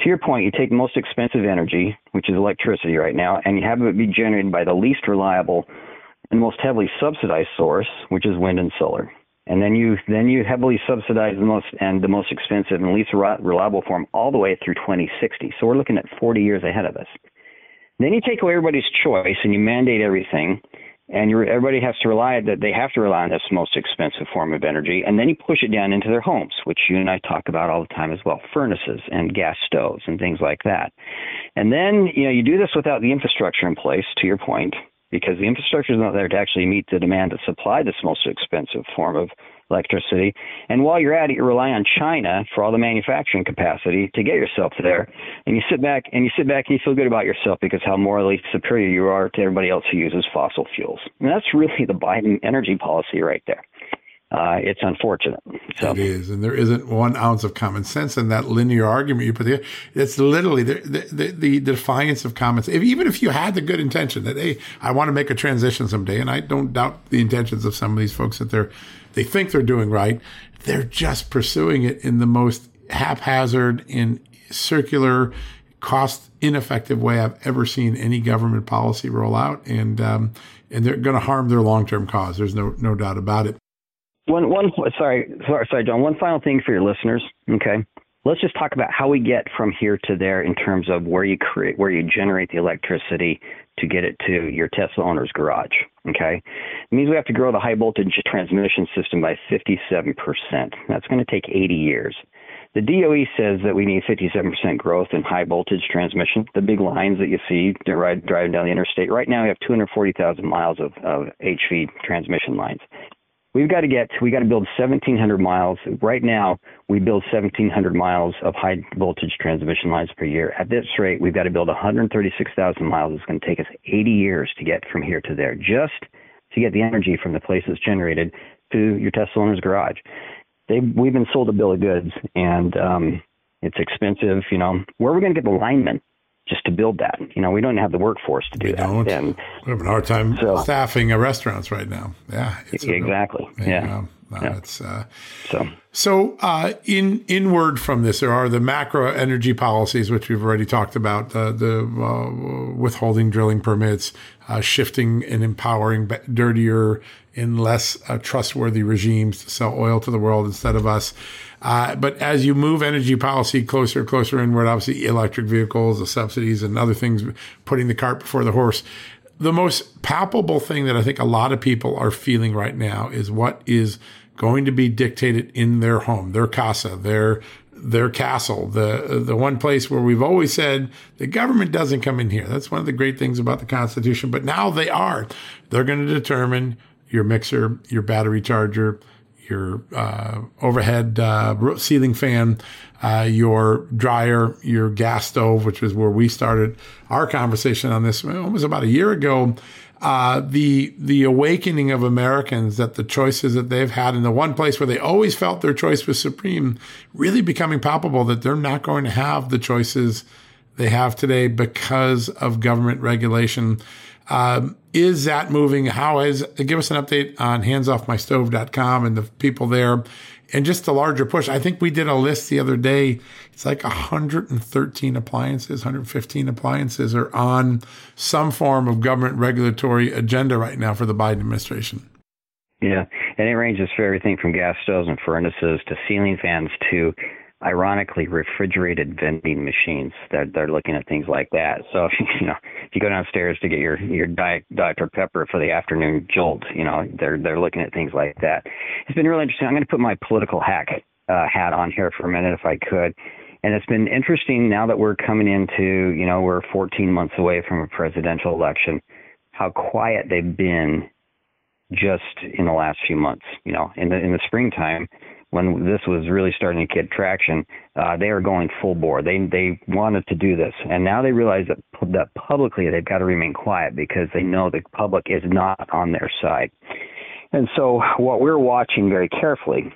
to your point, you take most expensive energy, which is electricity right now, and you have it be generated by the least reliable and most heavily subsidized source, which is wind and solar and then you then you heavily subsidize the most and the most expensive and least reliable form all the way through 2060. So we're looking at 40 years ahead of us. Then you take away everybody's choice and you mandate everything, and everybody has to rely that they have to rely on this most expensive form of energy, and then you push it down into their homes, which you and I talk about all the time as well, furnaces and gas stoves and things like that. And then you know you do this without the infrastructure in place. To your point, because the infrastructure is not there to actually meet the demand to supply this most expensive form of electricity. And while you're at it, you rely on China for all the manufacturing capacity to get yourself there. And you sit back and you sit back and you feel good about yourself because how morally superior you are to everybody else who uses fossil fuels. And that's really the Biden energy policy right there uh, it's unfortunate. So. It is, and there isn't one ounce of common sense in that linear argument you put there. It's literally the, the, the, defiance of common sense. If, even if you had the good intention that, hey, I want to make a transition someday, and I don't doubt the intentions of some of these folks that they're, they think they're doing right, they're just pursuing it in the most haphazard and circular, cost ineffective way I've ever seen any government policy roll out, and um, and they're going to harm their long term cause. There's no no doubt about it. One, one, sorry, sorry, sorry, John. One final thing for your listeners. Okay, let's just talk about how we get from here to there in terms of where you create, where you generate the electricity to get it to your Tesla owner's garage. Okay, it means we have to grow the high voltage transmission system by 57%. That's going to take 80 years. The DOE says that we need 57% growth in high voltage transmission. The big lines that you see driving down the interstate. Right now, we have 240,000 miles of, of HV transmission lines. We've got to get, we got to build 1,700 miles. Right now, we build 1,700 miles of high voltage transmission lines per year. At this rate, we've got to build 136,000 miles. It's going to take us 80 years to get from here to there, just to get the energy from the place it's generated to your Tesla owner's garage they we've been sold a bill of goods and um, it's expensive. You know, where are we going to get the linemen just to build that? You know, we don't have the workforce to do we that. Don't. And we have a hard time so, staffing restaurants right now. Yeah, exactly. Real, yeah. Uh, yeah. It's uh, so so uh, in inward from this, there are the macro energy policies, which we've already talked about, the the uh, withholding drilling permits, uh, shifting and empowering dirtier and less uh, trustworthy regimes to sell oil to the world instead of us. Uh, but as you move energy policy closer, and closer inward, obviously electric vehicles, the subsidies, and other things, putting the cart before the horse. The most palpable thing that I think a lot of people are feeling right now is what is going to be dictated in their home, their casa, their their castle, the the one place where we've always said the government doesn't come in here. That's one of the great things about the Constitution. But now they are. They're going to determine your mixer, your battery charger, your uh, overhead uh, ceiling fan, uh, your dryer, your gas stove, which is where we started our conversation on this almost about a year ago. Uh, the the awakening of Americans that the choices that they've had in the one place where they always felt their choice was supreme, really becoming palpable that they're not going to have the choices they have today because of government regulation. Um, is that moving? How is, give us an update on handsoffmystove.com and the people there and just the larger push. I think we did a list the other day. It's like 113 appliances, 115 appliances are on some form of government regulatory agenda right now for the Biden administration. Yeah, and it ranges for everything from gas stoves and furnaces to ceiling fans to ironically refrigerated vending machines. They're they're looking at things like that. So you know, if you go downstairs to get your your diet Dr Pepper for the afternoon jolt, you know, they're they're looking at things like that. It's been really interesting. I'm going to put my political hack uh, hat on here for a minute if I could. And it's been interesting now that we're coming into, you know, we're 14 months away from a presidential election, how quiet they've been just in the last few months. You know, in the in the springtime, when this was really starting to get traction, uh, they are going full bore. They they wanted to do this, and now they realize that that publicly they've got to remain quiet because they know the public is not on their side. And so, what we're watching very carefully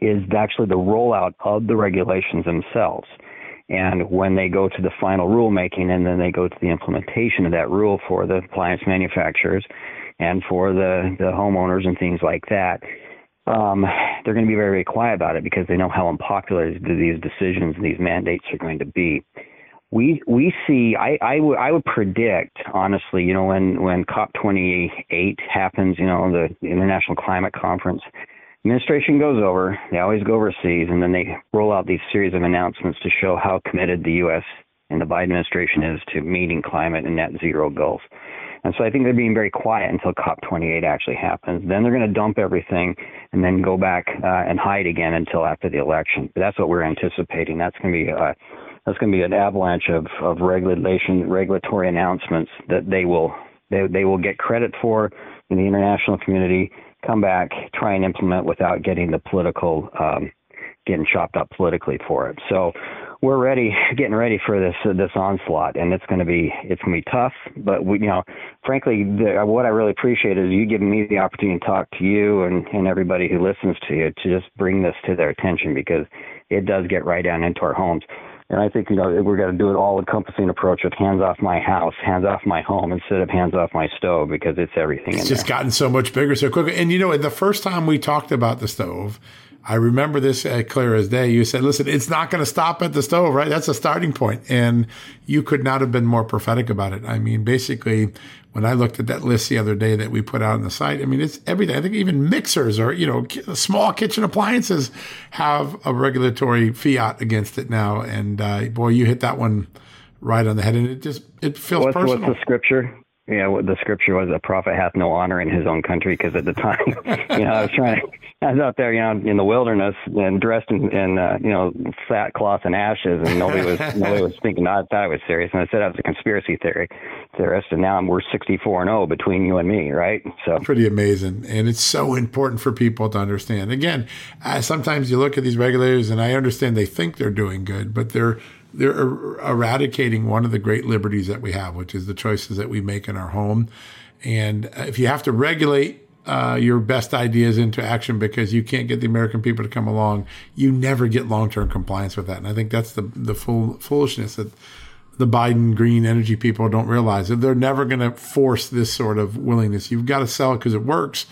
is actually the rollout of the regulations themselves. And when they go to the final rulemaking and then they go to the implementation of that rule for the appliance manufacturers and for the, the homeowners and things like that, um, they're going to be very, very quiet about it because they know how unpopular these decisions and these mandates are going to be. We we see. I I, w- I would predict honestly. You know, when when COP 28 happens, you know, the International Climate Conference, administration goes over. They always go overseas, and then they roll out these series of announcements to show how committed the U.S. and the Biden administration is to meeting climate and net zero goals. And so I think they're being very quiet until COP28 actually happens. Then they're going to dump everything and then go back uh, and hide again until after the election. But that's what we're anticipating. That's going to be uh, that's going to be an avalanche of, of regulation regulatory announcements that they will they they will get credit for in the international community. Come back, try and implement without getting the political um, getting chopped up politically for it. So we're ready, getting ready for this uh, this onslaught, and it's going to be it's going to be tough. But we, you know, frankly, the, what I really appreciate is you giving me the opportunity to talk to you and and everybody who listens to you to just bring this to their attention because it does get right down into our homes. And I think you know we're going to do an all-encompassing approach with hands off my house, hands off my home, instead of hands off my stove because it's everything. It's just there. gotten so much bigger so quickly. And you know, the first time we talked about the stove, I remember this uh, clear as day. You said, listen, it's not going to stop at the stove, right? That's a starting point. And you could not have been more prophetic about it. I mean, basically, when I looked at that list the other day that we put out on the site, I mean, it's everything. I think even mixers or, you know, small kitchen appliances have a regulatory fiat against it now. And uh, boy, you hit that one right on the head. And it just, it feels what's, personal. What's the scripture? Yeah, the scripture was a prophet hath no honor in his own country because at the time, you know, I was trying to, I was out there, you know, in the wilderness and dressed in, in uh, you know, sackcloth and ashes, and nobody was nobody was thinking I thought it was serious, and I said I was a conspiracy theory theorist, and now we're 64 and 0 between you and me, right? So pretty amazing, and it's so important for people to understand. Again, uh, sometimes you look at these regulators, and I understand they think they're doing good, but they're they're er- eradicating one of the great liberties that we have, which is the choices that we make in our home. And if you have to regulate uh, your best ideas into action because you can't get the American people to come along, you never get long term compliance with that. And I think that's the the full foolishness that the Biden green energy people don't realize that they're never going to force this sort of willingness. You've got to sell it because it works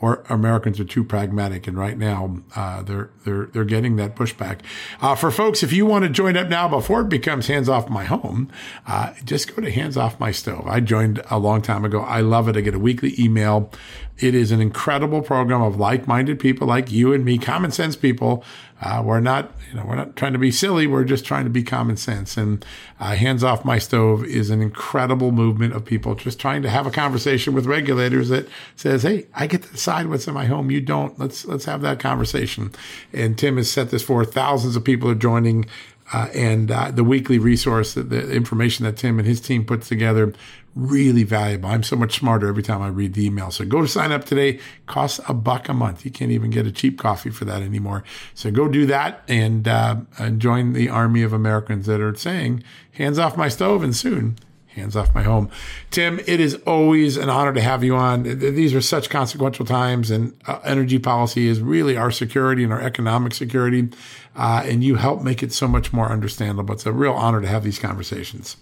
or Americans are too pragmatic. And right now, uh, they're they're they're getting that pushback. Uh, for folks, if you want to join up now before it becomes hands off my home, uh, just go to hands off my stove. I joined a long time ago. I love it. I get a weekly email. It is an incredible program of like-minded people like you and me, common sense people uh, we're not, you know, we're not trying to be silly. We're just trying to be common sense. And uh, Hands Off My Stove is an incredible movement of people just trying to have a conversation with regulators that says, "Hey, I get to decide what's in my home. You don't. Let's let's have that conversation." And Tim has set this for Thousands of people are joining. Uh, and uh, the weekly resource, the, the information that Tim and his team puts together, really valuable. I'm so much smarter every time I read the email. So go sign up today. Costs a buck a month. You can't even get a cheap coffee for that anymore. So go do that and, uh, and join the army of Americans that are saying, hands off my stove and soon hands off my home. Tim, it is always an honor to have you on. These are such consequential times, and uh, energy policy is really our security and our economic security. Uh, and you help make it so much more understandable. It's a real honor to have these conversations.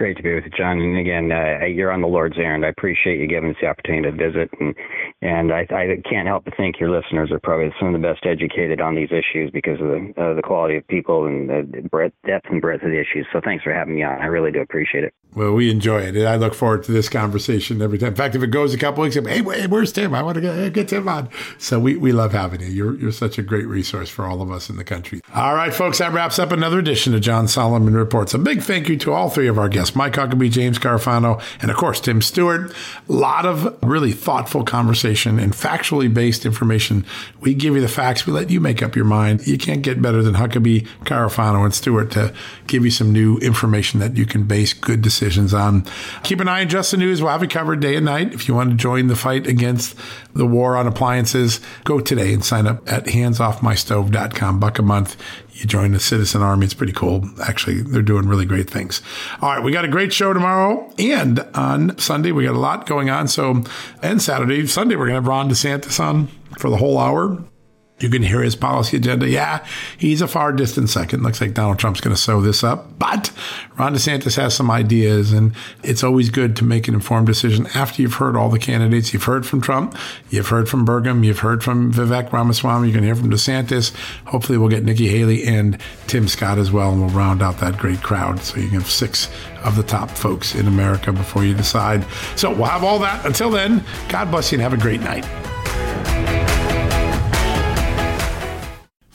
Great to be with you, John. And again, uh, you're on the Lord's errand. I appreciate you giving us the opportunity to visit, and and I, I can't help but think your listeners are probably some of the best educated on these issues because of the uh, the quality of people and the breadth, depth and breadth of the issues. So thanks for having me on. I really do appreciate it. Well, we enjoy it. I look forward to this conversation every time. In fact, if it goes a couple weeks, hey, where's Tim? I want to get, uh, get Tim on. So we, we love having you. You're, you're such a great resource for all of us in the country. All right, folks, that wraps up another edition of John Solomon Reports. A big thank you to all three of our guests, Mike Huckabee, James Carafano, and of course, Tim Stewart. A lot of really thoughtful conversation and factually based information. We give you the facts. We let you make up your mind. You can't get better than Huckabee, Carafano, and Stewart to give you some new information that you can base good decisions decisions on. Keep an eye on Just the News. We'll have it covered day and night. If you want to join the fight against the war on appliances, go today and sign up at handsoffmystove.com. Buck a month. You join the Citizen Army. It's pretty cool. Actually, they're doing really great things. All right, we got a great show tomorrow and on Sunday. We got a lot going on. So, and Saturday, Sunday, we're going to have Ron DeSantis on for the whole hour. You can hear his policy agenda. Yeah, he's a far distant second. Looks like Donald Trump's going to sew this up. But Ron DeSantis has some ideas, and it's always good to make an informed decision after you've heard all the candidates. You've heard from Trump, you've heard from Burgum, you've heard from Vivek Ramaswamy, you can hear from DeSantis. Hopefully, we'll get Nikki Haley and Tim Scott as well, and we'll round out that great crowd. So you can have six of the top folks in America before you decide. So we'll have all that. Until then, God bless you and have a great night.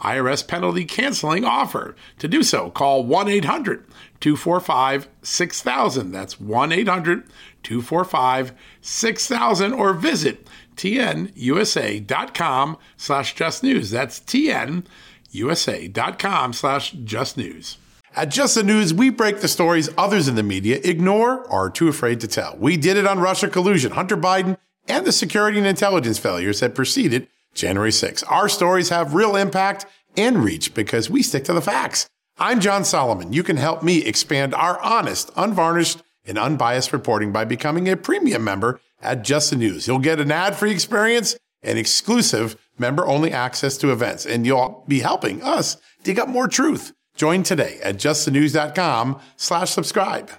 IRS penalty canceling offer. To do so, call 1 800 245 6000. That's 1 800 245 6000 or visit tnusa.com slash just news. That's tnusa.com slash just news. At Just the News, we break the stories others in the media ignore or are too afraid to tell. We did it on Russia collusion, Hunter Biden, and the security and intelligence failures that preceded January 6. Our stories have real impact and reach because we stick to the facts. I'm John Solomon. You can help me expand our honest, unvarnished, and unbiased reporting by becoming a premium member at Just the News. You'll get an ad-free experience and exclusive member-only access to events, and you'll be helping us dig up more truth. Join today at justthenews.com slash subscribe.